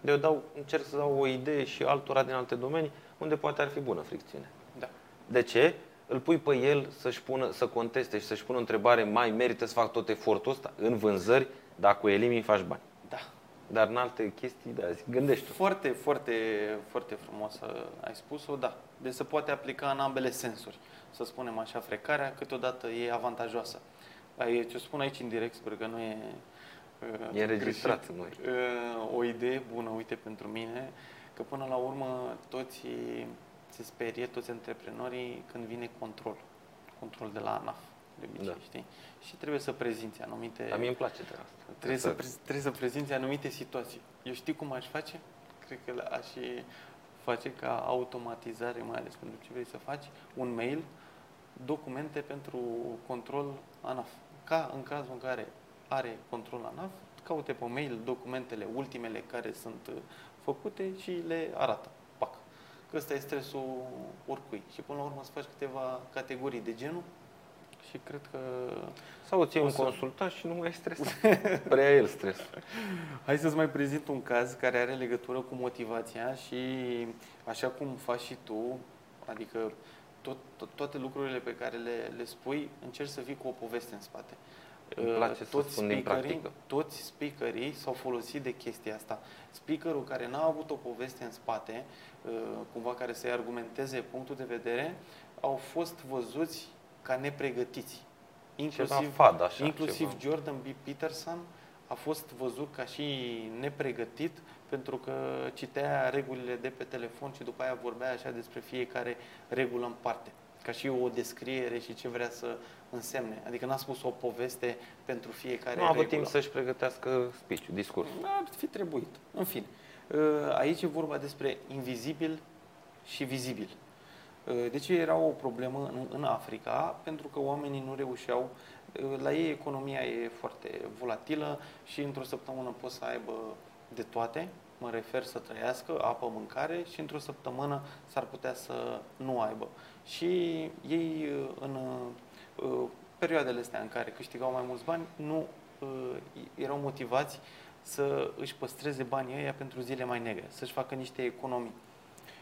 De eu dau, încerc să dau o idee și altora din alte domenii unde poate ar fi bună fricțiune. Da. De ce? Îl pui pe el să-și pună, să conteste și să-și pună o întrebare, mai merită să fac tot efortul ăsta? În vânzări, dacă o elimini, faci bani. Da. Dar în alte chestii, da, zic, gândești tu. Foarte, foarte, foarte frumos uh, ai spus-o, da. Deci se poate aplica în ambele sensuri. Să spunem așa, frecarea câteodată e avantajoasă. Ai, ce spun aici indirect, sper că nu e uh, E înregistrat greșit. noi. Uh, o idee bună, uite, pentru mine, că până la urmă toți se sperie, toți antreprenorii când vine control. Control de la ANAF, de obicei, Da. știi? Și trebuie să prezinți anumite... Dar mie îmi place treaba asta. Trebuie să, pre- trebuie să prezinți anumite situații. Eu știu cum aș face? Cred că aș face ca automatizare, mai ales pentru ce vrei să faci, un mail, documente pentru control ANAF. Ca în cazul în care are control ANAF, caute pe mail documentele ultimele care sunt uh, făcute și le arată. Pac. Că ăsta e stresul oricui. Și până la urmă să faci câteva categorii de genul și cred că Sau îți iei O un să- consultat și nu mai ai stres. Prea el stres. Hai să-ți mai prezint un caz care are legătură cu motivația și așa cum faci și tu, adică tot, tot, toate lucrurile pe care le, le spui, încerci să vii cu o poveste în spate. Îmi Uh, place să toți spun din speakerii- practică. Toți speakerii s-au folosit de chestia asta. Speakerul care n-a avut o poveste în spate, uh, cumva care să-i argumenteze punctul de vedere, au fost văzuți ca nepregătiți. Ceva fad, așa, inclusiv ceva. Jordan B. Peterson a fost văzut ca și nepregătit pentru că citea regulile de pe telefon și după aia vorbea așa despre fiecare regulă în parte. Ca și o descriere și ce vrea să însemne. Adică n-a spus o poveste pentru fiecare Nu a avut regulă. timp să-și pregătească speech discursul. Ar fi trebuit. În fine. Uh, Aici e vorba despre invizibil și vizibil. Uh, De ce era o problemă în, în Africa? Pentru că oamenii nu reușeau, uh, la ei economia e foarte volatilă și într-o săptămână pot să aibă de toate, mă refer să trăiască, apă, mâncare și într-o săptămână s-ar putea să nu aibă. Și ei uh, în uh, perioadele astea în care câștigau mai mulți bani, nu uh, erau motivați să își păstreze banii ăia pentru zile mai negre, să-și facă niște economii.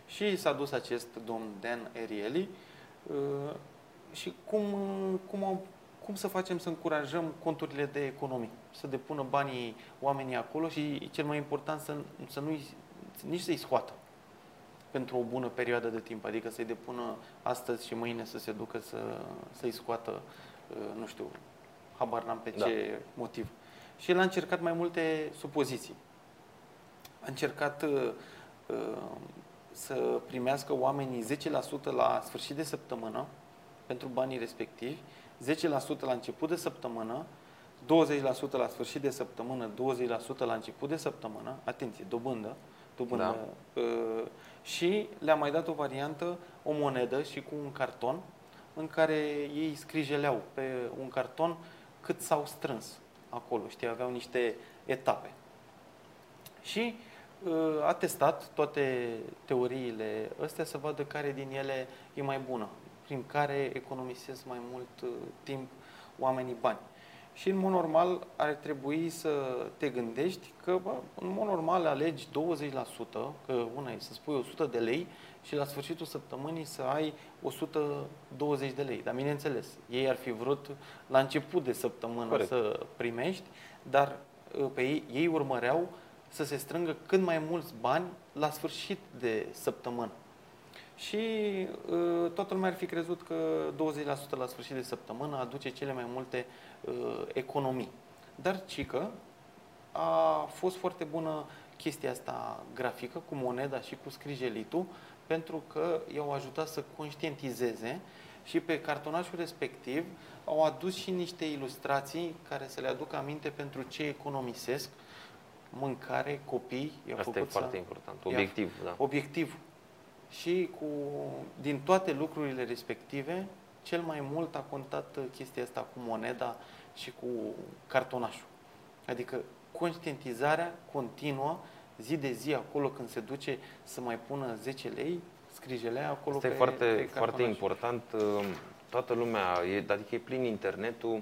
Și s-a dus acest domn Dan Ariely uh, și cum, cum, au, cum să facem să încurajăm conturile de economii, să depună banii oamenii acolo și cel mai important să, să nu nici să-i scoată pentru o bună perioadă de timp, adică să-i depună astăzi și mâine să se ducă să, să-i scoată, uh, nu știu, habar n-am pe Da. ce motiv. Și el a încercat mai multe supoziții. A încercat uh, uh, să primească oamenii 10% la sfârșit de săptămână pentru banii respectivi, 10% la început de săptămână, 20% la sfârșit de săptămână, 20% la început de săptămână, atenție, dobândă, dobândă uh, și le-a mai dat o variantă, o monedă și cu un carton în care ei scrijeleau pe un carton cât s-au strâns acolo, știi, aveau niște etape. Și uh, a testat toate teoriile astea să vadă care din ele e mai bună, prin care economisesc mai mult uh, timp oamenii bani. Și în mod normal ar trebui să te gândești că bă, în mod normal alegi 20%, că una e să spui 100 de lei și la sfârșitul săptămânii să ai 120 de lei. Dar bineînțeles, ei ar fi vrut la început de săptămână Corect. să primești, dar uh, pe ei, ei urmăreau să se strângă cât mai mulți bani la sfârșit de săptămână. Și uh, toată lumea ar fi crezut că 20% la sfârșit de săptămână aduce cele mai multe uh, economii. Dar cică a fost foarte bună chestia asta grafică cu moneda și cu scrijelitul pentru că i-au ajutat să conștientizeze și pe cartonașul respectiv au adus și niște ilustrații care să le aducă aminte pentru ce economisesc, mâncare, copii. Asta e foarte important. Obiectiv, da. Obiectiv. Și cu, din toate lucrurile respective, cel mai mult a contat chestia asta cu moneda și cu cartonașul. Adică conștientizarea continuă zi de zi acolo când se duce să mai pună 10 lei, scrijelea acolo Asta pe, e foarte, pe foarte important. Toată lumea, e, adică e plin internetul,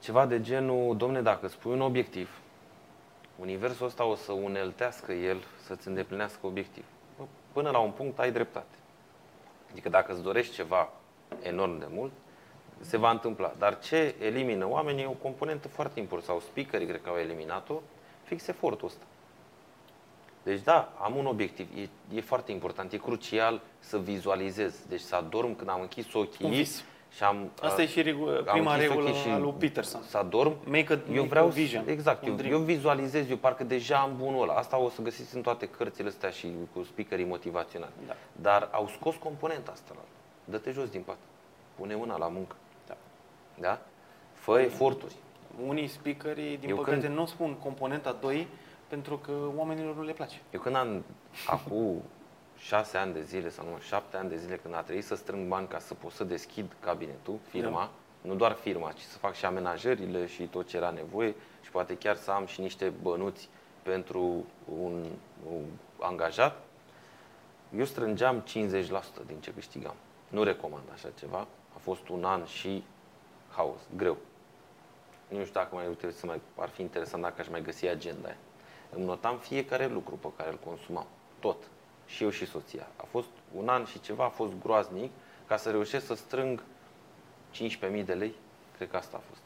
ceva de genul, domne, dacă spui un obiectiv, universul ăsta o să uneltească el să-ți îndeplinească obiectiv. Până la un punct ai dreptate. Adică dacă îți dorești ceva enorm de mult, se va întâmpla. Dar ce elimină oamenii e o componentă foarte importantă, sau speakerii cred că au eliminat-o, fix efortul ăsta. Deci da, am un obiectiv, e, e foarte important, e crucial să vizualizez. Deci să adorm când am închis ochii Un vis. și am... Asta e și regu- prima regulă a lui Peterson. Să adorm. Make a, eu make vreau, a vision. Exact, un eu, dream. eu vizualizez, eu parcă deja am bunul ăla. Asta o să găsiți în toate cărțile astea și cu speakerii motivaționali. Da. Dar au scos componenta asta la Dă-te jos din pat. Pune mâna la muncă. Da. Da? Fă eforturi. Unii speakeri, din Eu păcate, când- nu spun componenta 2 pentru că oamenilor nu le place. Eu când am, acum șase ani de zile sau nu, șapte ani de zile când a trebuit să strâng bani ca să pot să deschid cabinetul, firma, Da. nu doar firma, ci să fac și amenajările și tot ce era nevoie și poate chiar să am și niște bănuți pentru un, un angajat, eu strângeam 50% din ce câștigam. Nu recomand așa ceva. A fost un an și haos, greu. Nu știu dacă mai uite, să mai, ar fi interesant dacă aș mai găsi agenda aia. Îmi notam fiecare lucru pe care îl consumam. Tot. Și eu și soția. A fost un an și ceva, a fost groaznic ca să reușesc să strâng 15.000 de lei. Cred că asta a fost.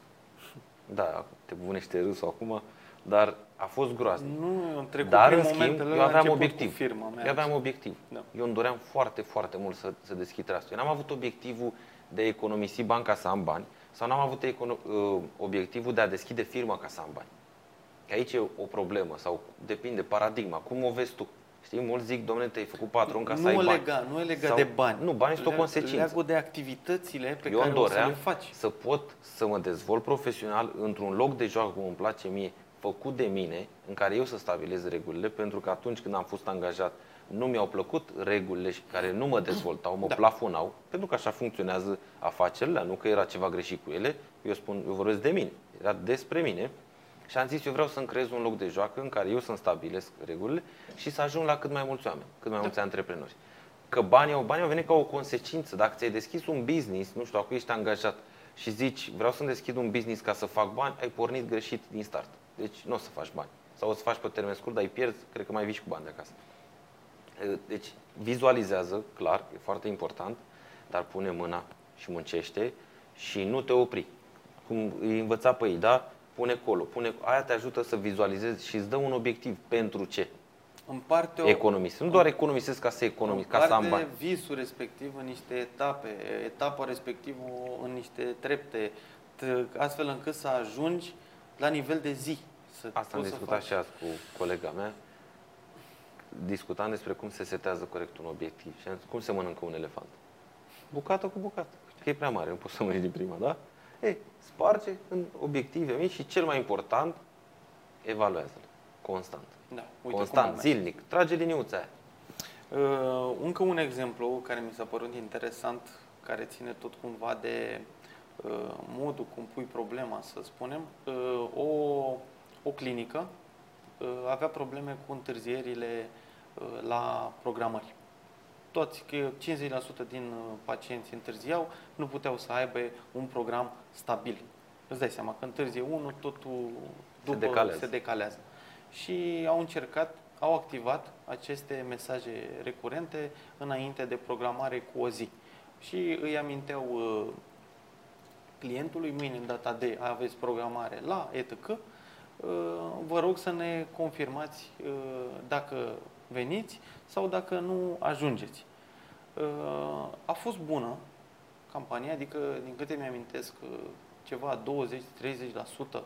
Da, te bunește râsul acum, dar a fost groaznic. Nu, am trecut Dar, prin în schimb, momentele eu la aveam început obiectiv. Cu firma mea. Eu aveam obiectiv. Da. Eu îmi doream foarte, foarte mult să, să deschid treaba asta. Eu n-am avut obiectivul de a economisi bani ca să am bani sau n-am avut econo- uh, obiectivul de a deschide firma ca să am bani. Că aici e o problemă sau depinde paradigma. Cum o vezi tu? Știi, mulți zic, domnule, te-ai făcut patron ca să nu ai e bani. legat, nu e legat Sau- de bani. Nu, banii sunt o Le- consecință. Leagă de activitățile pe Eu care îmi o să doream le faci. să pot să mă dezvolt profesional într-un loc de joacă cum îmi place mie, făcut de mine, în care eu să stabilez regulile, pentru că atunci când am fost angajat nu mi-au plăcut regulile și care nu mă dezvoltau, mă Da. plafonau, pentru că așa funcționează afacerile, nu că era ceva greșit cu ele, eu spun, eu vorbesc de mine, era despre mine și am zis, eu vreau să-mi creez un loc de joacă în care eu să-mi stabilesc regulile și să ajung la cât mai mulți oameni, cât mai mulți antreprenori. Că banii au, banii au venit ca o consecință. Dacă ți-ai deschis un business, nu știu, acum ești angajat și zici, vreau să-mi deschid un business ca să fac bani, ai pornit greșit din start. Deci nu o să faci bani. Sau o să faci pe termen scurt, dar îi pierzi, cred că mai vii și cu bani de acasă. Deci vizualizează, clar, e foarte important, dar pune mâna și muncește și nu te opri. Cum îi învăța pe ei, da? Pune colo, pune, aia te ajută să vizualizezi și îți dă un obiectiv. Pentru ce? Împarte o, Economisesc. Nu doar economisesc ca să economisesc, ca să am împarte bani. visul respectiv în niște etape, etapa respectivă în niște trepte, t- astfel încât să ajungi la nivel de zi. Să Asta am poți să discutat faci. și azi cu colega mea. Discutam despre cum se setează corect un obiectiv și am zis, cum se mănâncă un elefant. Bucată cu bucată. Că e prea mare, nu poți să mănânci din prima, da? Ei, sparge în obiective mici și cel mai important, evaluează-le. Constant. Da, uite cum am Constant, mers. zilnic. Trage liniuța aia. Uh, încă un exemplu care mi s-a părut interesant, care ține tot cumva de uh, modul cum pui problema, să spunem. Uh, o, o clinică uh, avea probleme cu întârzierile uh, la programări. Toți, că 50% din uh, pacienți întârziau, nu puteau să aibă un program stabil. Îți dai seama că întârzie unul, totul după decalează. se decalează. Și au încercat, au activat aceste mesaje recurente înainte de programare cu o zi. Și îi aminteau uh, clientului, mâine în data de aveți programare la ETC, uh, vă rog să ne confirmați uh, dacă veniți sau dacă nu ajungeți. Uh, a fost bună campania, adică din câte mi-amintesc ceva 20-30%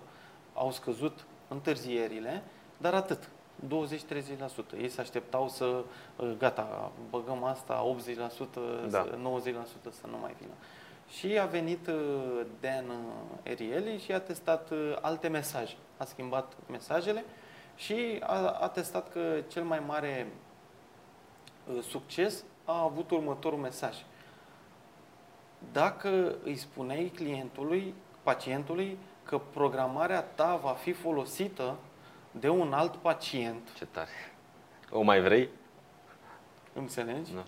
au scăzut întârzierile, dar atât. 20-30%. Ei se așteptau să, uh, gata, băgăm asta, 80%, da. 90% să nu mai vină. Și a venit uh, Dan Erieli și a testat uh, alte mesaje. A schimbat mesajele și a, a testat că cel mai mare succes a avut următorul mesaj. Dacă îi spuneai clientului, pacientului, că programarea ta va fi folosită de un alt pacient. Ce tare. O mai vrei? Înțelegi? Nu.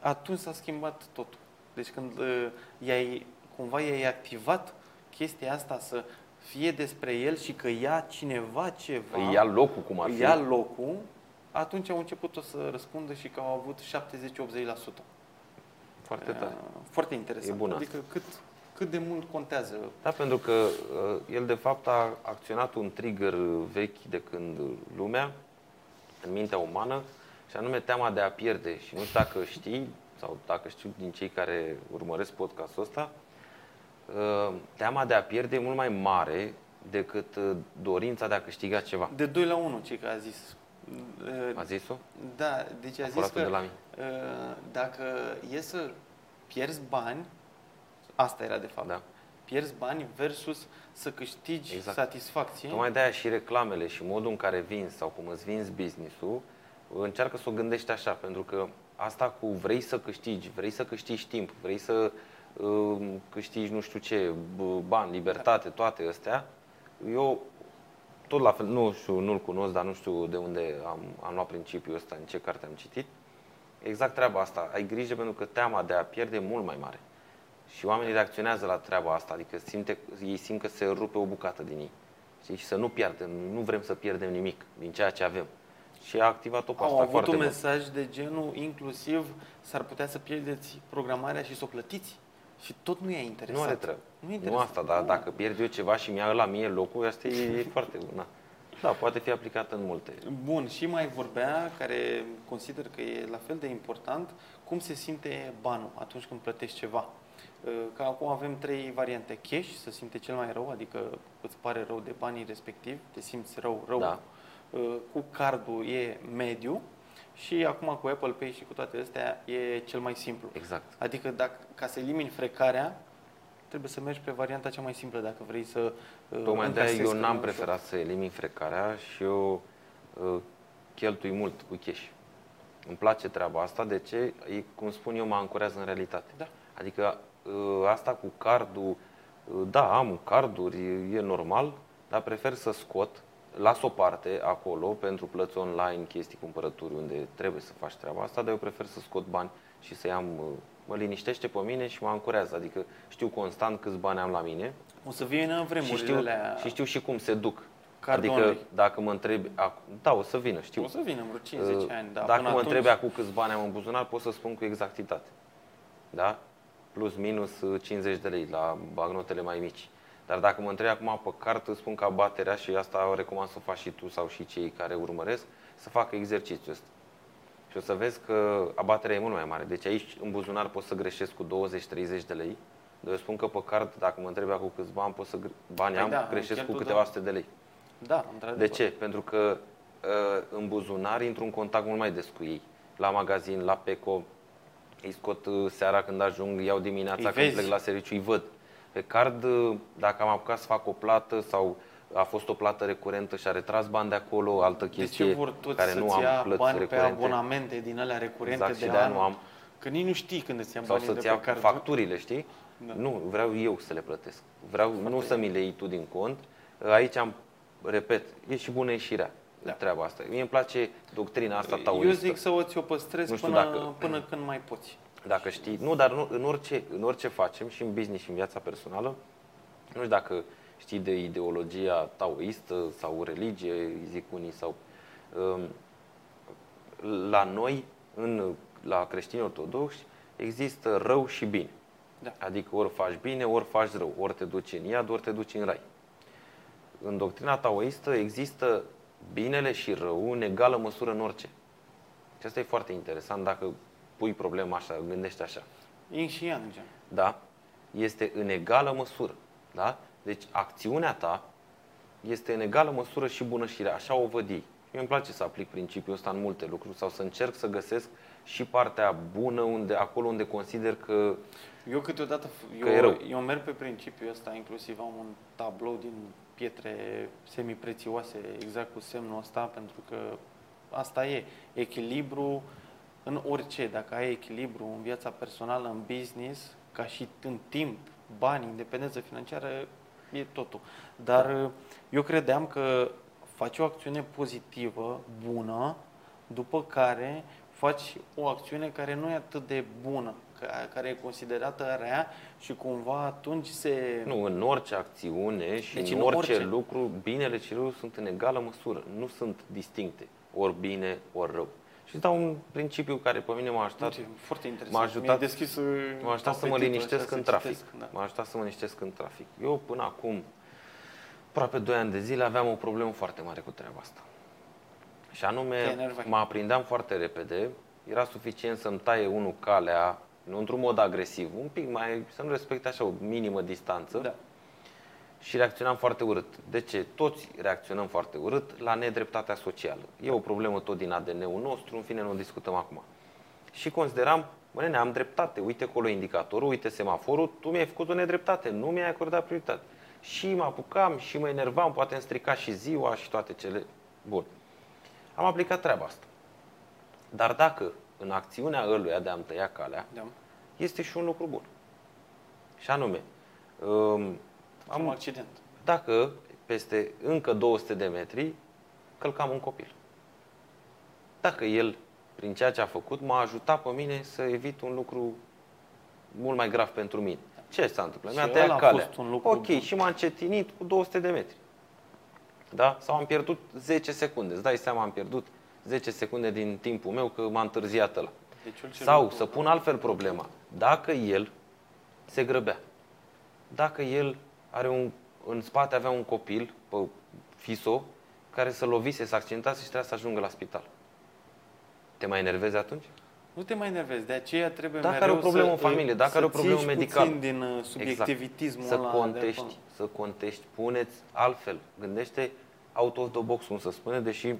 Atunci s-a schimbat totul. Deci când uh, i-ai, cumva i-ai activat chestia asta să fie despre el și că ia cineva ceva, îi ia locul cum ar fi. ia locul, atunci au început să răspundă și că au avut 70-80%. Foarte tare. Foarte interesant. E bună. Adică cât, cât de mult contează. Da, pentru că uh, el de fapt a acționat un trigger vechi de când lumea, în mintea umană, și anume teama de a pierde. Și nu știu dacă știi, sau dacă știu din cei care urmăresc podcastul ăsta, uh, teama de a pierde e mult mai mare decât uh, dorința de a câștiga ceva. De 2 la 1, ce că a zis. A zis-o? Da, deci a, a zis că de la mine. dacă e să pierzi bani, Asta era de fapt. Da. Pierzi bani versus să câștigi exact. satisfacție. Tocmai de-aia și reclamele și modul în care vinzi sau cum îți vinzi business-ul, încearcă să o gândești așa, pentru că asta cu vrei să câștigi, vrei să câștigi timp, vrei să uh, câștigi nu știu ce, bani, libertate, toate astea, eu tot la fel, nu știu, nu-l cunosc, dar nu știu de unde am, am luat principiul ăsta, în ce carte am citit. Exact treaba asta. Ai grijă pentru că teama de a pierde e mult mai mare. Și oamenii reacționează la treaba asta, adică simte, ei simt că se rupe o bucată din ei. Știi? Și să nu pierdem, nu vrem să pierdem nimic din ceea ce avem. Și a activat-o pe asta Au avut un mesaj bun. de genul, inclusiv, s-ar putea să pierdeți programarea și să o plătiți. Și tot nu e interesat. Nu are treabă. Nu, nu asta, dar dacă pierd eu ceva și mi-a la mie locul, asta e, e foarte bun. Da, poate fi aplicat în multe. Bun, și mai vorbea, care consider că e la fel de important, cum se simte banul atunci când plătești ceva. Că acum avem trei variante. Cash, să simte cel mai rău, adică îți pare rău de banii respectiv, te simți rău, rău. Da. Cu cardul e mediu și acum cu Apple Pay și cu toate astea e cel mai simplu. Exact. Adică dacă, ca să elimini frecarea, trebuie să mergi pe varianta cea mai simplă dacă vrei să Tocmai de eu n-am preferat să elimin frecarea și eu uh, cheltui mult cu cash. Îmi place treaba asta, de ce? E, cum spun eu, mă ancorează în realitate. Da. Adică Uh, asta cu cardul, uh, da, am carduri, e normal, dar prefer să scot, las o parte acolo pentru plăți online, chestii, cumpărături, unde trebuie să faci treaba asta, dar eu prefer să scot bani și să am, uh, mă liniștește pe mine și mă ancorează, adică știu constant câți bani am la mine. O să vină vremurile și știu, alea... și știu și cum se duc. Adică dacă mă întrebi, da, o să vină, știu. O să vină vreo 50 ani, da. Dacă mă atunci... întrebi acum câți bani am în buzunar, pot să spun cu exactitate. Da? plus minus 50 de lei la bagnotele mai mici. Dar dacă mă întrebi acum pe card, spun că abaterea și asta o recomand să faci și tu sau și cei care urmăresc, să facă exercițiul ăsta. Și o să vezi că abaterea e mult mai mare. Deci aici în buzunar poți să greșesc cu 20-30 de lei. Dar eu spun că pe card, dacă mă întrebi acum câți bani, pot să bani păi am, da, greșesc cu câteva sute de lei. Da, De ce? Pentru că uh, în buzunar intru în contact mult mai des cu ei. La magazin, la Peco, îi scot uh, seara când ajung, iau dimineața îi când plec la serviciu, îi văd. Pe card, uh, dacă am apucat să fac o plată sau a fost o plată recurentă și a retras bani de acolo, altă chestie de ce vor toți care nu am plăți bani recurente. pe abonamente din alea recurente exact, de și de an, nu am. Că nici nu știi când îți ia Sau să-ți ia facturile, știi? Da. Nu, vreau eu să le plătesc. Vreau Foarte nu să mi le iei tu din cont. Aici am, repet, e și bună ieșirea da. treaba asta. Mie îmi place doctrina asta taoistă. Eu zic să o ți-o păstrezi până, dacă, până când mai poți. Dacă știi, nu, dar nu, în, orice, în orice facem, și în business și în viața personală, nu știu dacă știi de ideologia taoistă sau religie, zic unii, sau um, la noi, în, la creștini ortodoxi, există rău și bine. Da. Adică ori faci bine, ori faci rău, ori te duci în iad, ori te duci în rai. în doctrina taoistă există binele și rău în egală măsură în orice. Și asta e foarte interesant dacă pui problema așa, gândești așa. Yin și Yang, gen. Da? Este în egală măsură. Da? Deci acțiunea ta este în egală măsură și bună și rea. Așa o văd ei. Mie îmi place să aplic principiul ăsta în multe lucruri sau să încerc să găsesc și partea bună unde, acolo unde consider că Eu câteodată, Că e eu, rău. eu merg pe principiul ăsta, inclusiv am un tablou din pietre semiprețioase, exact cu semnul ăsta, pentru că asta e, echilibru în orice. Dacă ai echilibru în viața personală, în business, ca și în timp, bani, independență financiară, e totul. Dar eu credeam că faci o acțiune pozitivă, bună, după care faci o acțiune care nu e atât de bună, ca- care e considerată rea și cumva atunci se... nu, în orice acțiune și Deci în în orice, orice. lucru, binele și rău sunt în egală măsură. Nu sunt distincte. Ori bine, ori rău. Și îți dau un principiu care pe mine m-a ajutat Uite, foarte interesant. m-a ajutat- Mi-ai deschis uh, M-a ajutat să mă apetitul liniștesc așa, în să trafic. citesc, Da. M-a ajutat să mă liniștesc în trafic. Eu până acum, aproape 2 ani de zile, aveam o problemă foarte mare cu treaba asta. Și Te anume, enervai. mă aprindeam foarte repede. Era suficient să-mi taie unul calea, nu într-un mod agresiv, un pic mai, să nu respecte așa o minimă distanță. Da. Și reacționam foarte urât. De ce? Toți reacționăm foarte urât la nedreptatea socială. E o problemă tot din ADN-ul nostru, în fine, nu o discutăm acum. Și consideram, mă, nene, am dreptate, uite acolo indicatorul, uite semaforul, tu mi-ai făcut o nedreptate, nu mi-ai acordat prioritate. Și mă apucam și mă enervam, poate îmi strica și ziua și toate cele. Bun. Am aplicat treaba asta. Dar dacă în acțiunea ăluia de a-mi tăia calea, Da. este și un lucru bun. Și anume, um, Am un accident. dacă peste încă 200 de metri călcam un copil. Dacă el, prin ceea ce a făcut, m-a ajutat pe mine să evit un lucru mult mai grav pentru mine. Ce s-a întâmplat? Și Mi-a ăla a tăiat calea. fost un lucru ok, bun. și m-a încetinit cu 200 de metri. Da? Sau am pierdut 10 secunde. Îți dai seama, am pierdut 10 secunde din timpul meu că m-a întârziat ăla. Deci orice Sau lucru- să pun altfel problema. Dacă el se grăbea, dacă el are un, în spate avea un copil, pe fiso, care să lovise, să accidentase și trebuia să ajungă la spital. Te mai enervezi atunci? Nu te mai enervezi, de aceea trebuie Dacă mereu are o problemă să, în familie, dacă să are o problemă ții medicală. puțin din uh, subiectivitismul Să ăla de contești, acolo. să contești, puneți altfel. Gândește out of the box, cum să spune, deși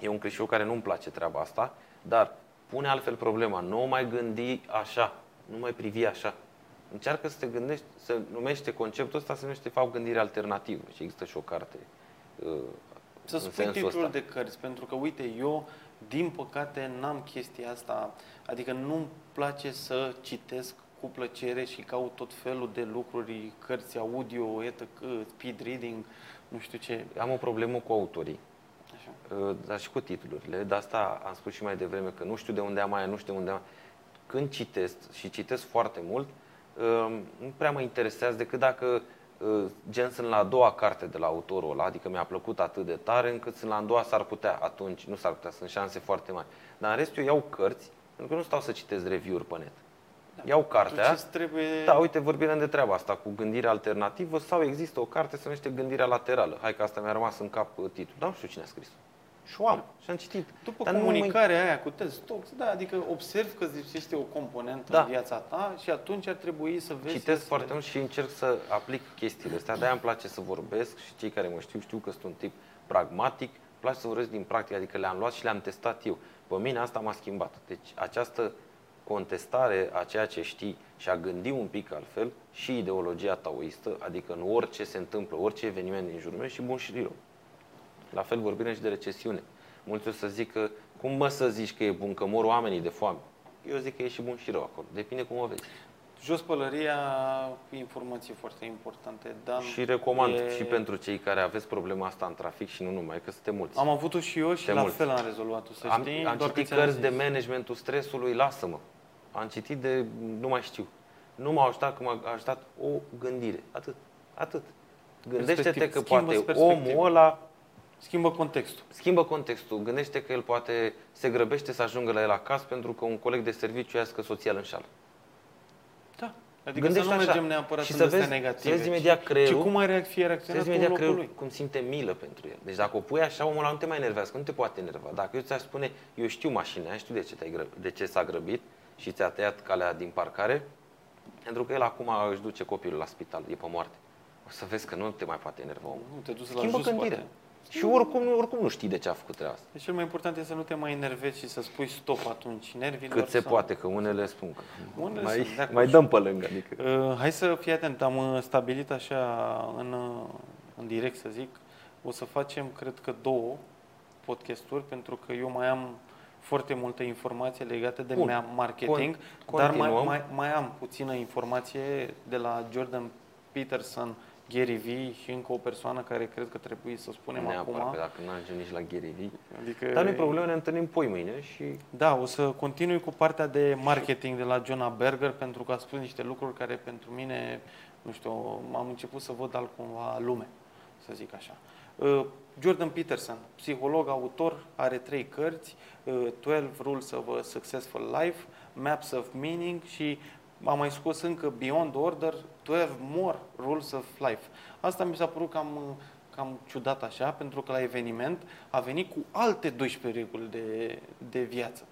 e un clișeu care nu-mi place treaba asta, dar pune altfel problema. Nu o mai gândi așa, nu mai privi așa. Încearcă să te gândești, să numește conceptul ăsta, se numește de fapt gândire alternativă. Și există și o carte uh, Să în spui sensul titlul ăsta. de cărți, pentru că, uite, eu, din păcate, n-am chestia asta. Adică nu-mi place să citesc cu plăcere și caut tot felul de lucruri, cărți audio, etc., speed reading, nu știu ce. Am o problemă cu autorii. Așa. Uh, dar și cu titlurile. De asta am spus și mai devreme că nu știu de unde am aia, nu știu de unde am aia. Când citesc și citesc foarte mult, uh, nu prea mă interesează decât dacă uh, gen sunt la a doua carte de la autorul ăla, adică mi-a plăcut atât de tare încât sunt la a doua s-ar putea, atunci nu s-ar putea, sunt șanse foarte mari. Dar în rest eu iau cărți, pentru că nu stau să citesc review-uri pe net. Iau cartea, Atunci îți trebuie... da, uite, vorbim de treaba asta cu gândire alternativă sau există o carte se numește gândirea laterală. Hai că asta mi-a rămas în cap uh, titlul. Dar nu știu cine a scris. Și o am și am citit. După Dar nu mă- comunicarea aia cu test talks, da, adică observ că lipsește o componentă Da. în viața ta și atunci ar trebui să vezi... Citesc să foarte mult și încerc să aplic chestiile astea. De-aia îmi place să vorbesc și cei care mă știu știu că sunt un tip pragmatic. Îmi place să vorbesc din practică, adică le-am luat și le-am testat eu. Pe mine asta m-a schimbat. Deci această contestare a ceea ce știi și a gândi un pic altfel și ideologia taoistă, adică în orice se întâmplă, orice eveniment din jurul meu și bun și rău. La fel vorbim și de recesiune. Mulți o să zică, cum mă să zici că e bun, că mor oamenii de foame? Eu zic că e și bun și rău acolo. Depinde cum o vezi. Jos pălăria, informații foarte importante. Dan, Și recomand e- și pentru cei care aveți problema asta în trafic și nu numai, că suntem mulți. Am avut-o și eu și De la mulți. fel am rezolvat-o, să am, știi. am doar că citit ți-am cărți de zis. managementul stresului, lasă-mă. Am citit de, nu mai știu. Nu m-a ajutat că m-a ajutat o gândire. Atât. Atât. Gândește-te Perspectiv. că Schimbă-ți poate perspectiva. omul ăla Schimbă contextul. schimbă contextul. Gândește că el poate se grăbește să ajungă la el acasă pentru că un coleg de serviciu ia că soția îl înșală. Da. Adică Gândește să nu mergem neapărat și în să vezi, negative. Să vezi imediat creierul, și cum ai reac- fie să reacționat vezi tu în imediat locul creierul lui. cum simte milă pentru el. Deci dacă o pui așa, omul ăla nu te mai enervează, că nu te poate enerva. Dacă eu ți-aș spune, eu știu mașina aia, știu de ce, te-ai grăbit, de ce s-a grăbit și ți-a tăiat calea din parcare, pentru că el acum își duce copilul la spital, e pe moarte. O să vezi că nu te mai poate enerva omul. Nu te duci la Schimbă jos, gândirea. poate. Și oricum, nu- oricum nu știi de ce a făcut treaba asta. Deci cel mai important este să nu te mai enervezi și să spui stop atunci nervilor. Cât se sau- poate, că unele spun că Unele mai, sunt de acord. mai dăm pe lângă. Adică. Uh, hai să fii atent, am uh, stabilit așa în, uh, în direct să zic, o să facem cred că două podcasturi pentru că eu mai am foarte multă informație legată de Bun. mea marketing, Con- dar mai, continuăm. mai, mai am puțină informație de la Jordan Peterson, Gary Vee și încă o persoană care cred că trebuie să spunem Neapărat, acum. că dacă nu ajung nici la Gary Vee. Adică, Dar nu e problemă, ne întâlnim poi mâine și Da, o să continui cu partea de marketing de la Jonah Berger pentru că a spus niște lucruri care pentru mine, nu știu, am început să văd altcumva lume, să zic așa. Uh, Jordan Peterson, psiholog, autor, are trei cărți, uh, 12 Rules of a Successful Life, Maps of Meaning și am mai scos încă Beyond Order, 12 More Rules of Life. Asta mi s-a părut cam, uh, cam ciudat așa, pentru că la eveniment a venit cu alte 12 reguli de, de viață.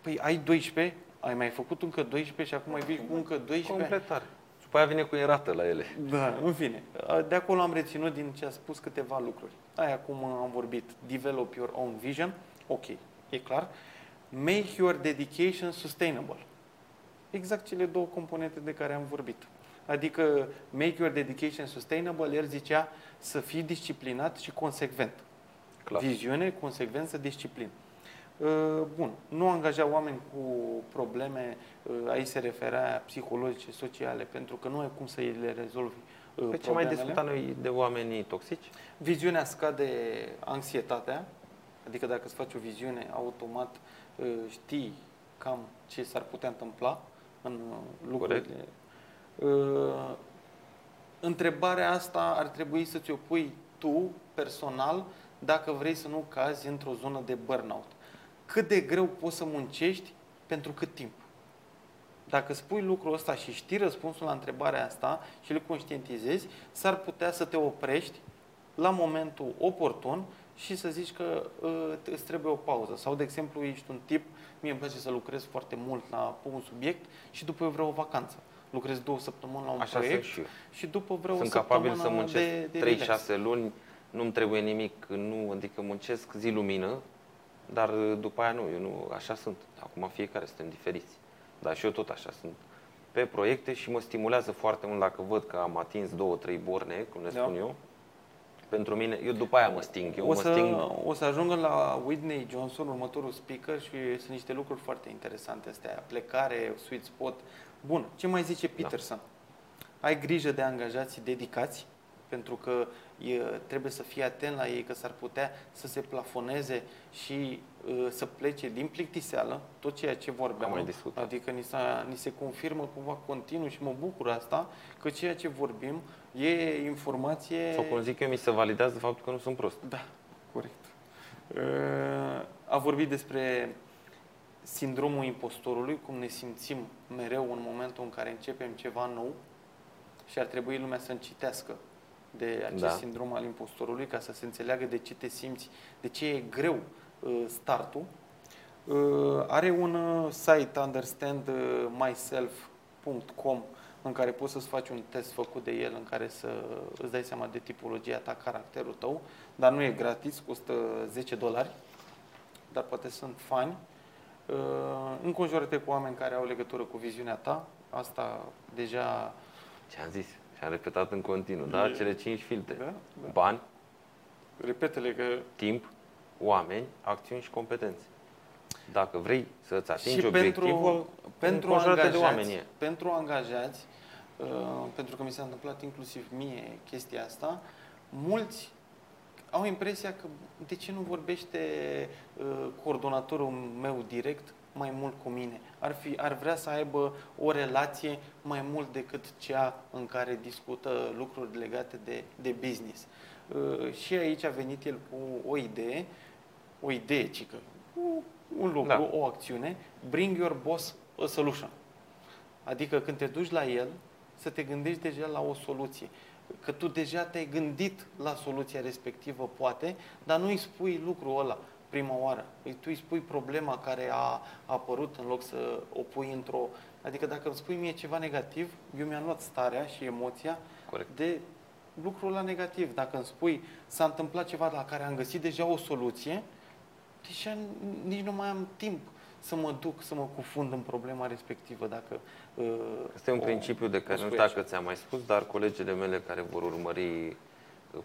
Păi ai 12, ai mai făcut încă 12 și acum mai vii cu încă 12? completare. Și după aia vine cu erată la ele. Da, în fine. De acolo am reținut din ce a spus câteva lucruri. Aia cum am vorbit, develop your own vision, ok, e clar. Make your dedication sustainable. Exact cele două componente de care am vorbit. Adică make your dedication sustainable, el zicea să fii disciplinat și consecvent. Clar. Viziune, consecvență, disciplină. Uh, Bun, nu angaja oameni cu probleme, uh, aici se referea psihologice, sociale, pentru că nu ai cum să le rezolvi uh, Pe ce mai problemele. discutat noi de oamenii toxici? Viziunea scade anxietatea, adică dacă îți faci o viziune, automat uh, știi cam ce s-ar putea întâmpla în uh, lucrurile. Uh, Întrebarea asta ar trebui să ți-o pui tu, personal, dacă vrei să nu cazi într-o zonă de burnout. Cât de greu poți să muncești pentru cât timp? Dacă spui lucrul ăsta și știi răspunsul la întrebarea asta și îl conștientizezi, s-ar putea să te oprești la momentul oportun și să zici că uh, îți trebuie o pauză. Sau, de exemplu, ești un tip, mie îmi place să lucrez foarte mult la un subiect și după eu vreau o vacanță. Lucrez două săptămâni la un Așa proiect sunt și eu. și după vreau Sunt o capabil săptămână să muncesc de, de relax. 3-6 luni, nu-mi trebuie nimic, nu, adică muncesc zi lumină, dar după aia nu, eu nu, așa sunt. Acum fiecare suntem diferiți. Dar și eu tot așa sunt pe proiecte și mă stimulează foarte mult dacă văd că am atins două, trei borne, cum le Da. spun eu. Pentru mine, eu după aia mă sting. Eu o, mă să, sting o să ajungă la Whitney Johnson, următorul speaker, și sunt niște lucruri foarte interesante astea. Plecare, sweet spot. Bun, ce mai zice Peterson? Ai grijă de angajații dedicați, pentru că e, trebuie să fii atent la ei, că s-ar putea să se plafoneze și uh, să plece din plictiseală, tot ceea ce vorbeam. Am mai discutat. Adică ni, s-a, ni se confirmă cumva continuu și mă bucur asta, că ceea ce vorbim e informație... sau cum zic eu, mi se validează faptul că nu sunt prost. Da, corect. Uh, A vorbit despre sindromul impostorului, cum ne simțim mereu în momentul în care începem ceva nou și ar trebui lumea să încitească de acest Da. sindrom al impostorului ca să se înțeleagă de ce te simți, de ce e greu uh, startul. Uh, Are un uh, site understandmyself.com în care poți să-ți faci un test făcut de el, în care să îți dai seama de tipologia ta, caracterul tău, dar nu e gratis, costă 10 dolari, dar poate sunt fani. Uh, Înconjoară-te cu oameni care au legătură cu viziunea ta, asta deja... Ce am zis? Și am repetat în continuu, da? E- Cele cinci filtre. Da? Da. Bani, Repetele că timp, oameni, acțiuni și competențe. Dacă vrei să-ți atingi și obiectivul, pentru, pentru înconjoară-te angajați, de oameni. e. pentru angajați, uh, pentru că mi s-a întâmplat inclusiv mie chestia asta, mulți au impresia că de ce nu vorbește uh, coordonatorul meu direct mai mult cu mine? Ar, fi, ar vrea să aibă o relație mai mult decât cea în care discută lucruri legate de, de business. Uh, și aici a venit el cu o idee, o idee, cică, cu un lucru, Da. o acțiune, bring your boss a solution. Adică când te duci la el, să te gândești deja la o soluție. Că tu deja te-ai gândit la soluția respectivă, poate, dar nu îi spui lucrul ăla prima oară. Tu îi spui problema care a apărut în loc să o pui într-o... Adică dacă îmi spui mie ceva negativ, eu mi-am luat starea și emoția Corect. de lucrul la negativ. Dacă îmi spui s-a întâmplat ceva la care am găsit deja o soluție, deja nici nu mai am timp să mă duc, să mă cufund în problema respectivă. Dacă, uh, Este un o- principiu de o care nu spui știu dacă așa. ți-am mai spus, dar colegele mele care vor urmări uh,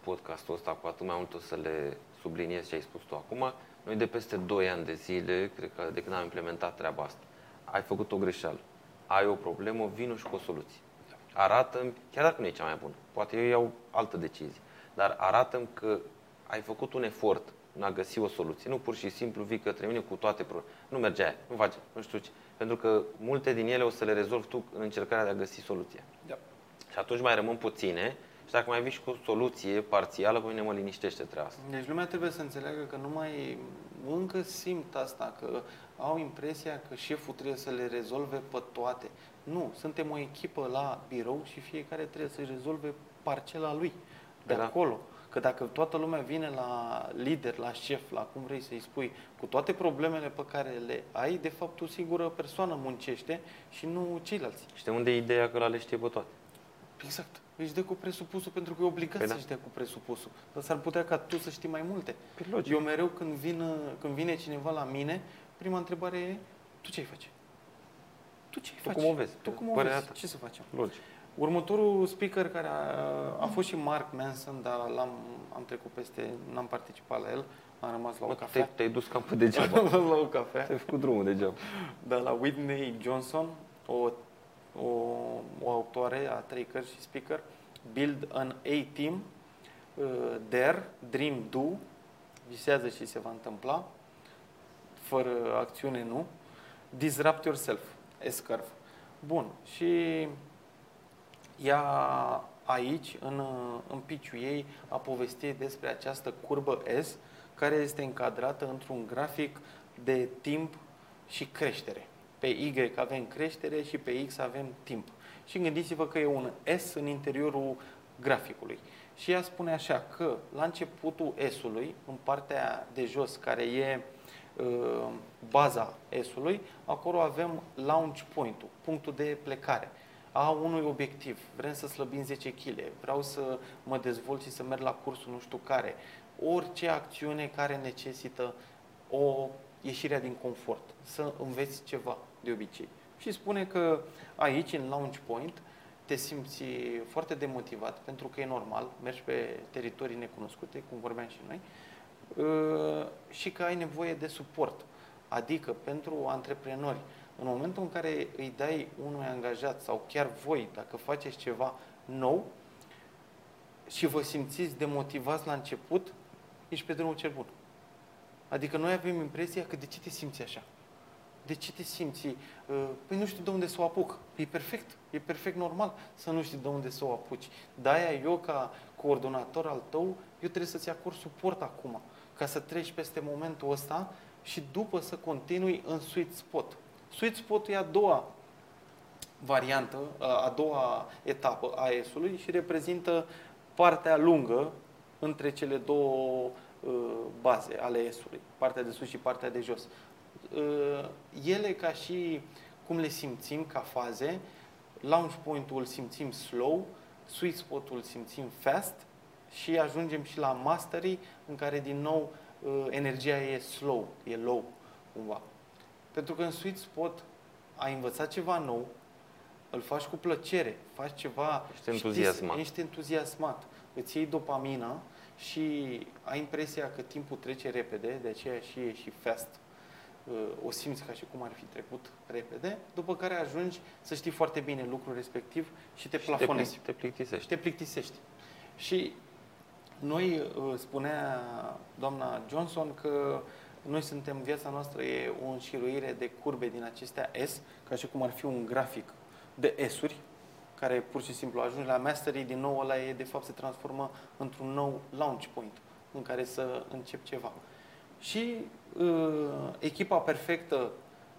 podcastul ăsta cu atât mai mult o să le subliniez ce ai spus tu acum. Noi de peste 2 ani de zile, cred că de când am implementat treaba asta, ai făcut o greșeală, ai o problemă, vină și cu o soluție. Arată-mi, chiar dacă nu e cea mai bună, poate eu iau altă decizie, dar arată-mi că ai făcut un efort în a găsi o soluție. Nu pur și simplu vii către mine cu toate problemele. Nu merge aia, nu face, nu știu ce. Pentru că multe din ele o să le rezolvi tu în încercarea de a găsi soluția. Da. Și atunci mai rămân puține și dacă mai vii și cu o soluție parțială, pe mine mă liniștește treaba asta. Deci lumea trebuie să înțeleagă că nu mai încă simt asta, că au impresia că șeful trebuie să le rezolve pe toate. Nu, suntem o echipă la birou și fiecare trebuie să-și rezolve parcela lui de Da. acolo. Că dacă toată lumea vine la lider, la șef, la cum vrei să-i spui, cu toate problemele pe care le ai, de fapt o singură persoană muncește și nu ceilalți. Și de unde e ideea că la le știe pe toate? Exact. Își dă cu presupusul pentru că e obligat Păi da. să-și dea cu presupusul. Dar s-ar putea ca tu să știi mai multe. Păi logic. Eu mereu când, vin, când vine cineva la mine, prima întrebare e, tu ce ai face? Tu ce ai Tu face? cum o vezi? Tu cum o Părerea vezi? ta. Ce să facem? Logic. Următorul speaker care a, a fost și Mark Manson, dar l-am am trecut peste, n-am participat la el, am rămas la o Mă, cafea. te-ai, te-ai dus cam pe degeaba. Am rămas la o cafea. Ți-ai făcut drumul degeaba. Dar la Whitney Johnson, o, o, o autoare a trei cărți și speaker, Build an A-Team, uh, Dare, Dream, Do, visează și se va întâmpla, fără acțiune nu, Disrupt Yourself, S-Curve. Bun, și ea aici, în, în piciul ei, a povestit despre această curbă S, care este încadrată într-un grafic de timp și creștere. Pe Y avem creștere și pe X avem timp. Și gândiți-vă că e un S în interiorul graficului. Și ea spune așa că la începutul S-ului, în partea de jos, care e uh, baza S-ului, acolo avem launch point-ul, punctul de plecare a unui obiectiv. Vrem să slăbim 10 kg, vreau să mă dezvolt și să merg la cursul nu știu care. Orice acțiune care necesită o ieșire din confort, să înveți ceva de obicei. Și spune că aici, în launch point, te simți foarte demotivat, pentru că e normal, mergi pe teritorii necunoscute, cum vorbeam și noi, uh, și că ai nevoie de suport. Adică pentru antreprenori, în momentul în care îi dai unui angajat sau chiar voi, dacă faceți ceva nou și vă simțiți demotivați la început, ești pe drumul cel bun. Adică noi avem impresia că de ce te simți așa? De ce te simți? uh, Păi nu știu de unde să o apuc. E perfect. E perfect normal să nu știi de unde să o apuci. De-aia eu, ca coordonator al tău, eu trebuie să-ți acord suport acum, ca să treci peste momentul ăsta și după să continui în sweet spot. Sweet spot e a doua variantă, a doua etapă a S-ului și reprezintă partea lungă între cele două uh, baze ale S-ului, partea de sus și partea de jos. Uh, ele ca și cum le simțim ca faze, launch point-ul îl simțim slow, sweet spot-ul îl simțim fast și ajungem și la mastery în care din nou uh, energia e slow, e low cumva. Pentru că în sweet spot ai învățat ceva nou, îl faci cu plăcere, faci ceva... Ești entuziasmat. Știi, ești entuziasmat. Îți iei dopamina și ai impresia că timpul trece repede, de aceea și e și fast. Uh, O simți ca și cum ar fi trecut repede, după care ajungi să știi foarte bine lucrul respectiv și te Și te, plafonezi plic- te plictisești. și te plictisești. Și noi, uh, spunea doamna Johnson că noi suntem, viața noastră e o înșiruire de curbe din acestea S, ca și cum ar fi un grafic de S-uri, care pur și simplu ajunge la mastery, din nou ăla e, de fapt, se transformă într-un nou launch point, în care să încep ceva. Și uh, echipa perfectă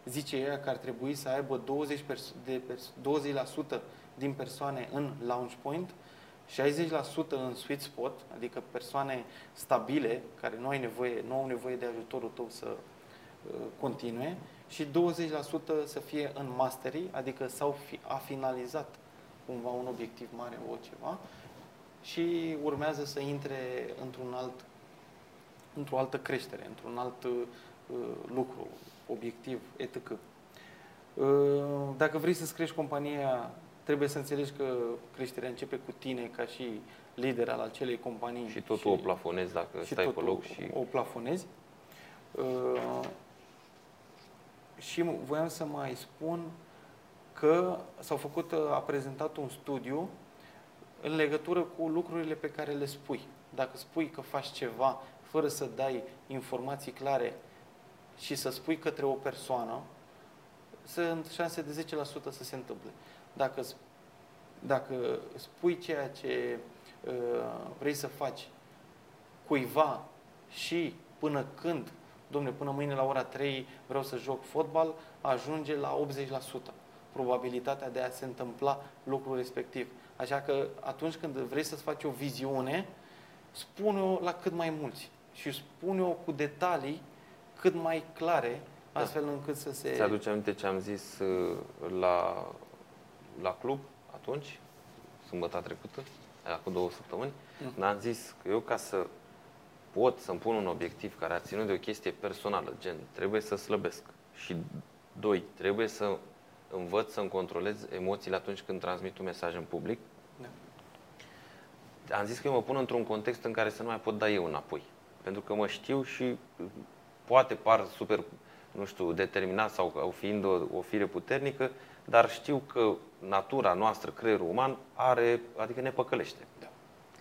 zice ea că ar trebui să aibă 20%, perso- de perso- 20% din persoane în launch point, 60% în sweet spot, adică persoane stabile, care nu, ai nevoie, nu au nevoie de ajutorul tău să uh, continue, și 20% să fie în mastery, adică s-au fi, a finalizat cumva un obiectiv mare o ceva și urmează să intre într-un alt, într-o altă creștere, într-un alt uh, lucru, obiectiv, etc. Uh, dacă vrei să-ți crești compania, trebuie să înțelegi că creșterea începe cu tine ca și lider al acelei companii. Și totul o plafonezi dacă și stai pe totul loc și... o plafonezi. Uh, și voiam să mai spun că s-au făcut, uh, a prezentat un studiu în legătură cu lucrurile pe care le spui. Dacă spui că faci ceva fără să dai informații clare și să spui către o persoană, sunt șanse de 10% să se întâmple. Dacă, dacă spui ceea ce uh, vrei să faci cuiva și până când, domne, până mâine la ora 3 vreau să joc fotbal, ajunge la 80% probabilitatea de a se întâmpla lucrul respectiv. Așa că atunci când vrei să-ți faci o viziune, spune-o la cât mai mulți și spune-o cu detalii cât mai clare, Da. astfel încât să se... Ți-aduce aminte ce am zis uh, la, la club atunci, sâmbătă trecută, acum două săptămâni, Mhm. când am zis că eu ca să pot să-mi pun un obiectiv care a ținut de o chestie personală, gen, trebuie să slăbesc și doi, trebuie să învăț să-mi controlez emoțiile atunci când transmit un mesaj în public, Da. am zis că eu mă pun într-un context în care să nu mai pot da eu înapoi. Pentru că mă știu și poate par super, nu știu, determinat sau au fiind o, o fire puternică, dar știu că natura noastră, creierul uman, are, adică ne păcălește. Da.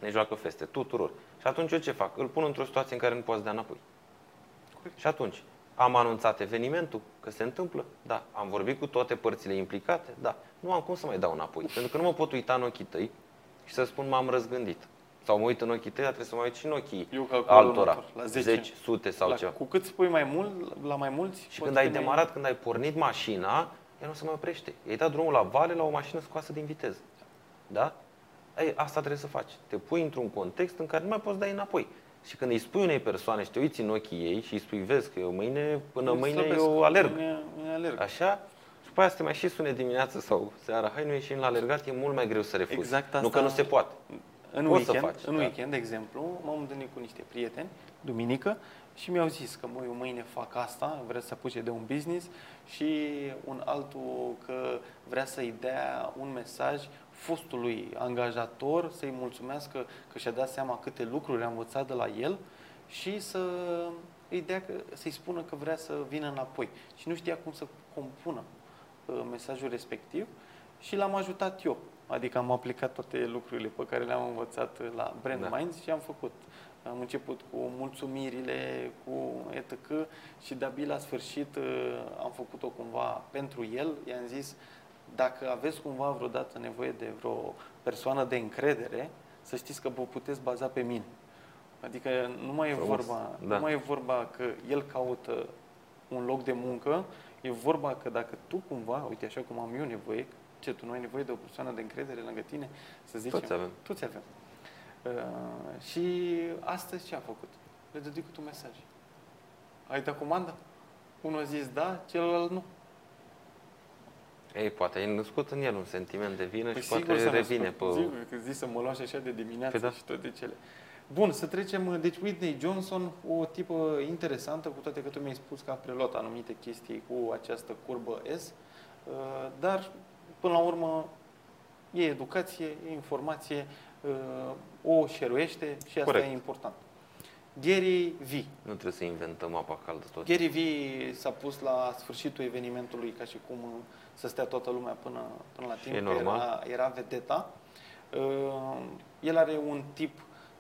Ne joacă feste tuturor. Și atunci eu ce fac? Îl pun într-o situație în care nu poți da înapoi. Corect. Și atunci, am anunțat evenimentul, că se întâmplă? Da. Am vorbit cu toate părțile implicate? Da. Nu am cum să mai dau înapoi. Pentru că nu mă pot uita în ochii tăi și să spun m-am răzgândit. Sau mă uit în ochii tăi, dar trebuie să mă uit și în ochii Eu calcul altora. următor, la 10. Zeci, sute sau la, ceva. Cu cât spui mai mult, la mai mulți... Și cu când atât ai de mai- demarat, când ai pornit mașina, ea nu se mai oprește. Ai dat drumul la vale la o mașină scoasă din viteză. Da? Ei, asta trebuie să faci. Te pui într-un context în care nu mai poți da înapoi. Și când îi spui unei persoane și te uiți în ochii ei și îi spui, vezi că eu mâine, până Eu mâine slăbesc, eu alerg. Mâine, mâine alerg. Așa? Și după aia să te mai și sune dimineața sau seara, hai nu ieșim la alergat, e mult mai greu să refuzi. Exact Nu asta- că nu se poate. În Poți să weekend, faci, în da. weekend, de exemplu, m-am întâlnit cu niște prieteni, duminică, și mi-au zis că mă, eu mâine fac asta, vrea să apuce de un business și un altul că vrea să-i dea un mesaj fostului angajator, să-i mulțumească că și-a dat seama câte lucruri a învățat de la el și să îi dea, că- să-i spună că vrea să vină înapoi. Și nu știa cum să compună uh, mesajul respectiv și l-am ajutat eu. Adică am aplicat toate lucrurile pe care le-am învățat la Brand Da. Minds și am făcut. Am început cu mulțumirile, cu etc. și de-abia la sfârșit uh, am făcut-o cumva pentru el. I-am zis, dacă aveți cumva vreodată nevoie de vreo persoană de încredere, să știți că vă puteți baza pe mine. Adică nu mai e Frumos. vorba, Da. nu mai e vorba că el caută un loc de muncă, e vorba că dacă tu cumva, uite așa cum am eu nevoie, ce, tu nu ai nevoie de o persoană de încredere lângă tine, să zicem. Toți avem. Toți avem. Uh, și astăzi ce a făcut? Le dedicat un mesaj. Ai dat comanda? Unul a zis da, celălalt nu. Ei, poate ai născut în el un sentiment de vină Păi și sigur poate să revine răspund. pe... Sigur, că zici să mă luau și așa de dimineață Păi da. și toate cele. Bun, să trecem. Deci Whitney Johnson, o tipă interesantă, cu toate că tu mi-ai spus că a preluat anumite chestii cu această curbă S, uh, dar până la urmă e educație, e informație, uh, o șeruiește și asta Corect. e important. Gary V. Nu trebuie să inventăm apa caldă tot. Gary V s-a pus la sfârșitul evenimentului ca și cum uh, să stea toată lumea până, până la Și timp. e că normal. Era, era vedeta. Uh, El are un tip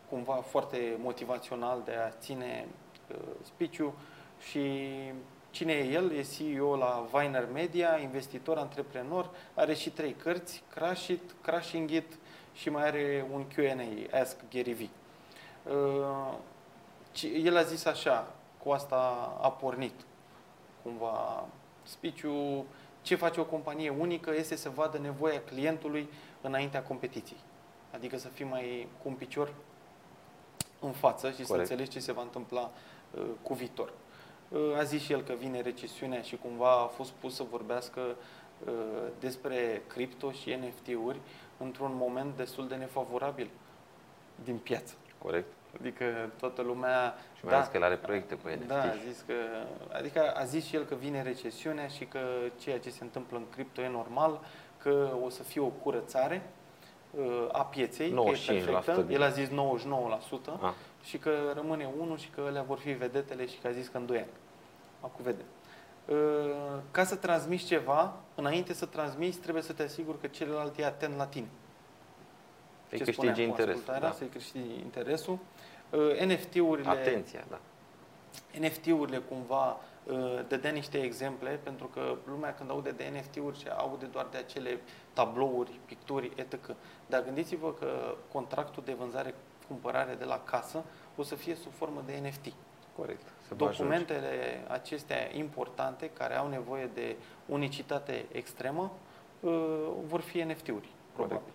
cumva foarte motivațional de a ține uh, speech și cine e el? E CEO la Viner Media, investitor, antreprenor, are și trei cărți, Crash It, Crashing It și mai are un Q&A, Ask Gary V. Uh, ci- El a zis așa, cu asta a pornit cumva speech ce face o companie unică este să vadă nevoia clientului înaintea competiției. Adică să fii mai cu un picior în față și Corect. să înțelegi ce se va întâmpla uh, cu viitor. Uh, a zis și el că vine recesiunea și cumva a fost pus să vorbească uh, despre cripto și NFT-uri într-un moment destul de nefavorabil din piață. Corect. Adică toată lumea... Și mai da, că el are proiecte pe NFT. Da, a zis că, adică a zis și el că vine recesiunea și că ceea ce se întâmplă în cripto e normal, că o să fie o curățare uh, a pieței, 95%, că e perfectă. El a zis 99% ah. Și că rămâne unul și că alea vor fi vedetele și că a zis că în 2 ani. Acum vedem. Uh, ca să transmiți ceva, înainte să transmiți, trebuie să te asiguri că celălalt e atent la tine. Să-i câștigi interesul. Da. Să-i câștigi interesul. Uh, NFT-urile... Atenția, da. NFT-urile cumva uh, dădea niște exemple, pentru că lumea când aude de NFT-uri și aude doar de acele tablouri, picturi, etc. Dar gândiți-vă că contractul de vânzare-cumpărare de la casă o să fie sub formă de NFT. Corect. Documentele acestea importante, care au nevoie de unicitate extremă, uh, vor fi NFT-uri, probabil.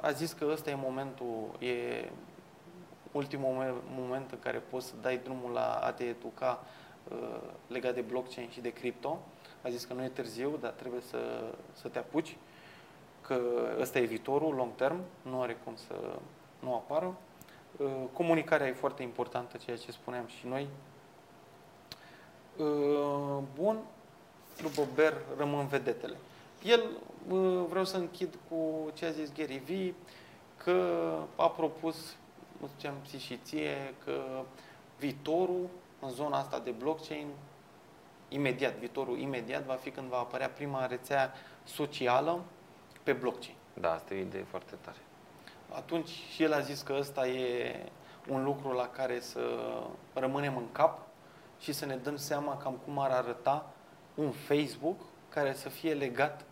A zis că ăsta e momentul, e ultimul moment în care poți să dai drumul la a te educa uh, legat de blockchain și de cripto. A zis că nu e târziu, dar trebuie să, să te apuci, că ăsta e viitorul long term, nu are cum să nu apară. Uh, comunicarea e foarte importantă, ceea ce spuneam și noi. Uh, bun, după Ber rămân vedetele. El, vreau să închid cu ce a zis Gary V, că a propus nu ziceam și ție, că viitorul în zona asta de blockchain, imediat, viitorul imediat va fi când va apărea prima rețea socială pe blockchain. Da, asta e o idee foarte tare. Atunci și el a zis că ăsta e un lucru la care să rămânem în cap și să ne dăm seama cam cum ar arăta un Facebook care să fie legat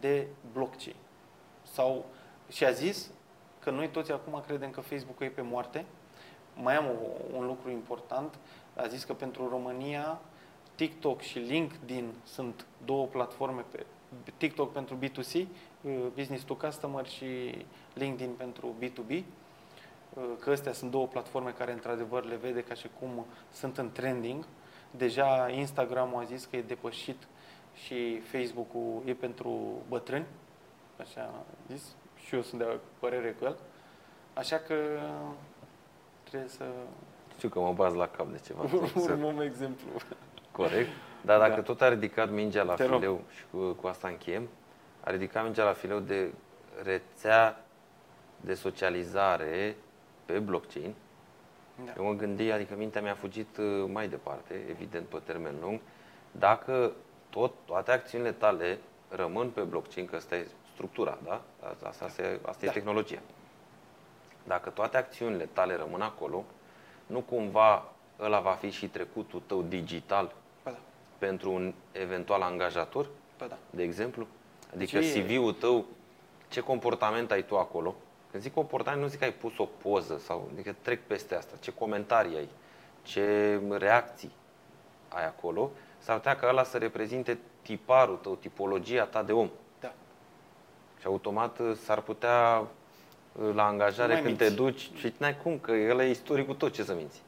de blockchain. Sau, și a zis, că noi toți acum credem că facebook e pe moarte. Mai am un lucru important. A zis că pentru România TikTok și LinkedIn sunt două platforme pe TikTok pentru B2C, uh, Business to Customer și LinkedIn pentru B2B, uh, că astea sunt două platforme care într-adevăr le vede ca și cum sunt în trending. Deja Instagram a zis că e depășit și Facebook-ul e pentru bătrâni, așa a zis și eu sunt de părere cu el. Așa că trebuie să... Știu că mă baz la cap de ceva. Urmăm exemplu. Corect. Dar dacă da. tot a ridicat mingea la Te fileu rog. și cu, cu asta încheiem, a ridicat mingea la fileu de rețea de socializare pe blockchain. Da. Eu mă gândi, adică mintea mi-a fugit uh, mai departe, evident pe termen lung, dacă tot, toate acțiunile tale rămân pe blockchain, că asta e structura, da? Asta, asta, asta da. e tehnologia. Dacă toate acțiunile tale rămân acolo, nu cumva ăla va fi și trecutul tău digital ba da. pentru un eventual angajator, ba da. de exemplu? Adică deci CV-ul tău, ce comportament ai tu acolo? Când zic comportament, nu zic că ai pus o poză sau adică trec peste asta. Ce comentarii ai, ce reacții ai acolo, s-ar putea ca ăla să reprezinte tiparul tău, tipologia ta de om. Și automat uh, s-ar putea uh, la angajare când minți. te duci și n-ai cum, că el e istoricul tot, ce să minți.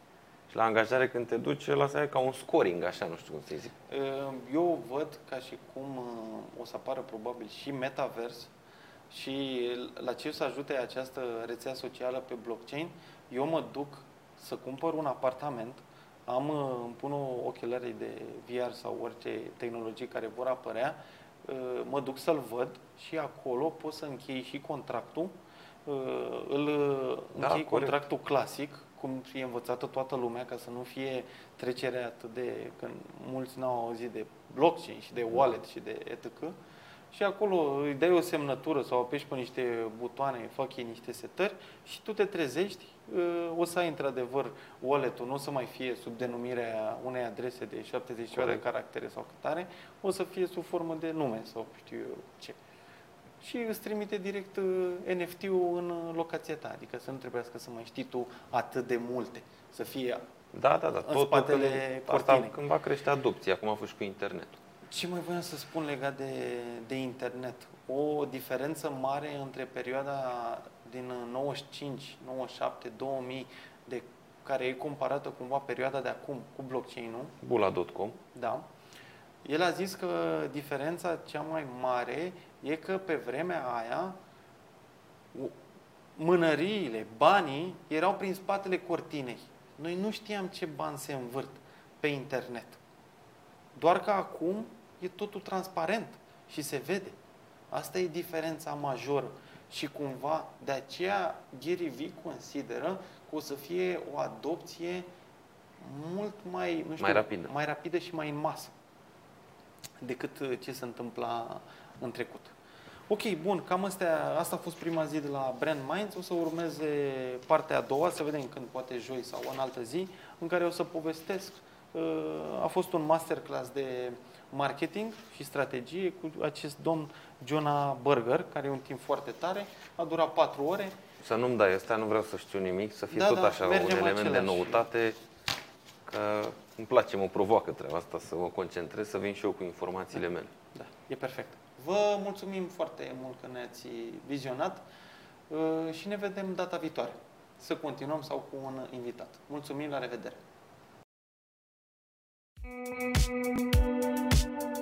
Și la angajare când te duci, el asta e ca un scoring, așa, nu știu cum să zic. Uh, eu văd ca și cum o să apară probabil și metavers și la ce să ajute această rețea socială pe blockchain, eu mă duc să cumpăr un apartament, am, îmi pun o ochelare de VR sau orice tehnologii care vor apărea Uh, mă duc să-l văd și acolo pot să închei și contractul. Uh, îl da, închei corect. contractul clasic, cum e învățată toată lumea, ca să nu fie trecerea atât de... când mulți n-au auzit de blockchain și de wallet și de etc. Și acolo îi dai o semnătură sau apeși pe niște butoane, fac ei niște setări și tu te trezești, uh, o să ai într-adevăr wallet-ul, nu o să mai fie sub denumirea unei adrese de 70 de caractere sau cât are, o să fie sub formă de nume sau știu eu ce. Și îți trimite direct uh, NFT-ul în locația ta, adică să nu trebuiască să mai știi tu atât de multe, să fie Da, da, da. în Tot, spatele când, cortinei. asta când va crește adopția, cum a fost și cu internetul. Ce mai voiam să spun legat de, de internet? O diferență mare între perioada din 95, 97, 2000, de care e comparată cumva perioada de acum cu blockchain-ul, Bula.com. da? El a zis că diferența cea mai mare e că pe vremea aia u- mânăriile, banii erau prin spatele cortinei. Noi nu știam ce bani se învârt pe internet. Doar că acum e totul transparent și se vede. Asta e diferența majoră. Și cumva de aceea Gary Vee consideră că o să fie o adopție mult mai, nu știu, Mai rapidă. mai rapidă și mai în masă decât uh, ce se întâmpla în trecut. Ok, bun, cam astea, asta a fost prima zi de la Brand Minds. O să urmeze partea a doua, să vedem când, poate joi sau în altă zi, în care o să povestesc. Uh, A fost un masterclass de marketing și strategie cu acest domn Jonah Berger, care e un timp foarte tare. A durat patru ore. Să nu-mi dai ăsta, nu vreau să știu nimic, să fie Da, tot da, așa un mergem element de același. noutate, că îmi place, mă provoacă treaba asta să mă concentrez, să vin și eu cu informațiile mele. Da, e perfect. Vă mulțumim foarte mult că ne-ați vizionat uh, și ne vedem data viitoare. Să continuăm sau cu un invitat. Mulțumim, la revedere! Thank you.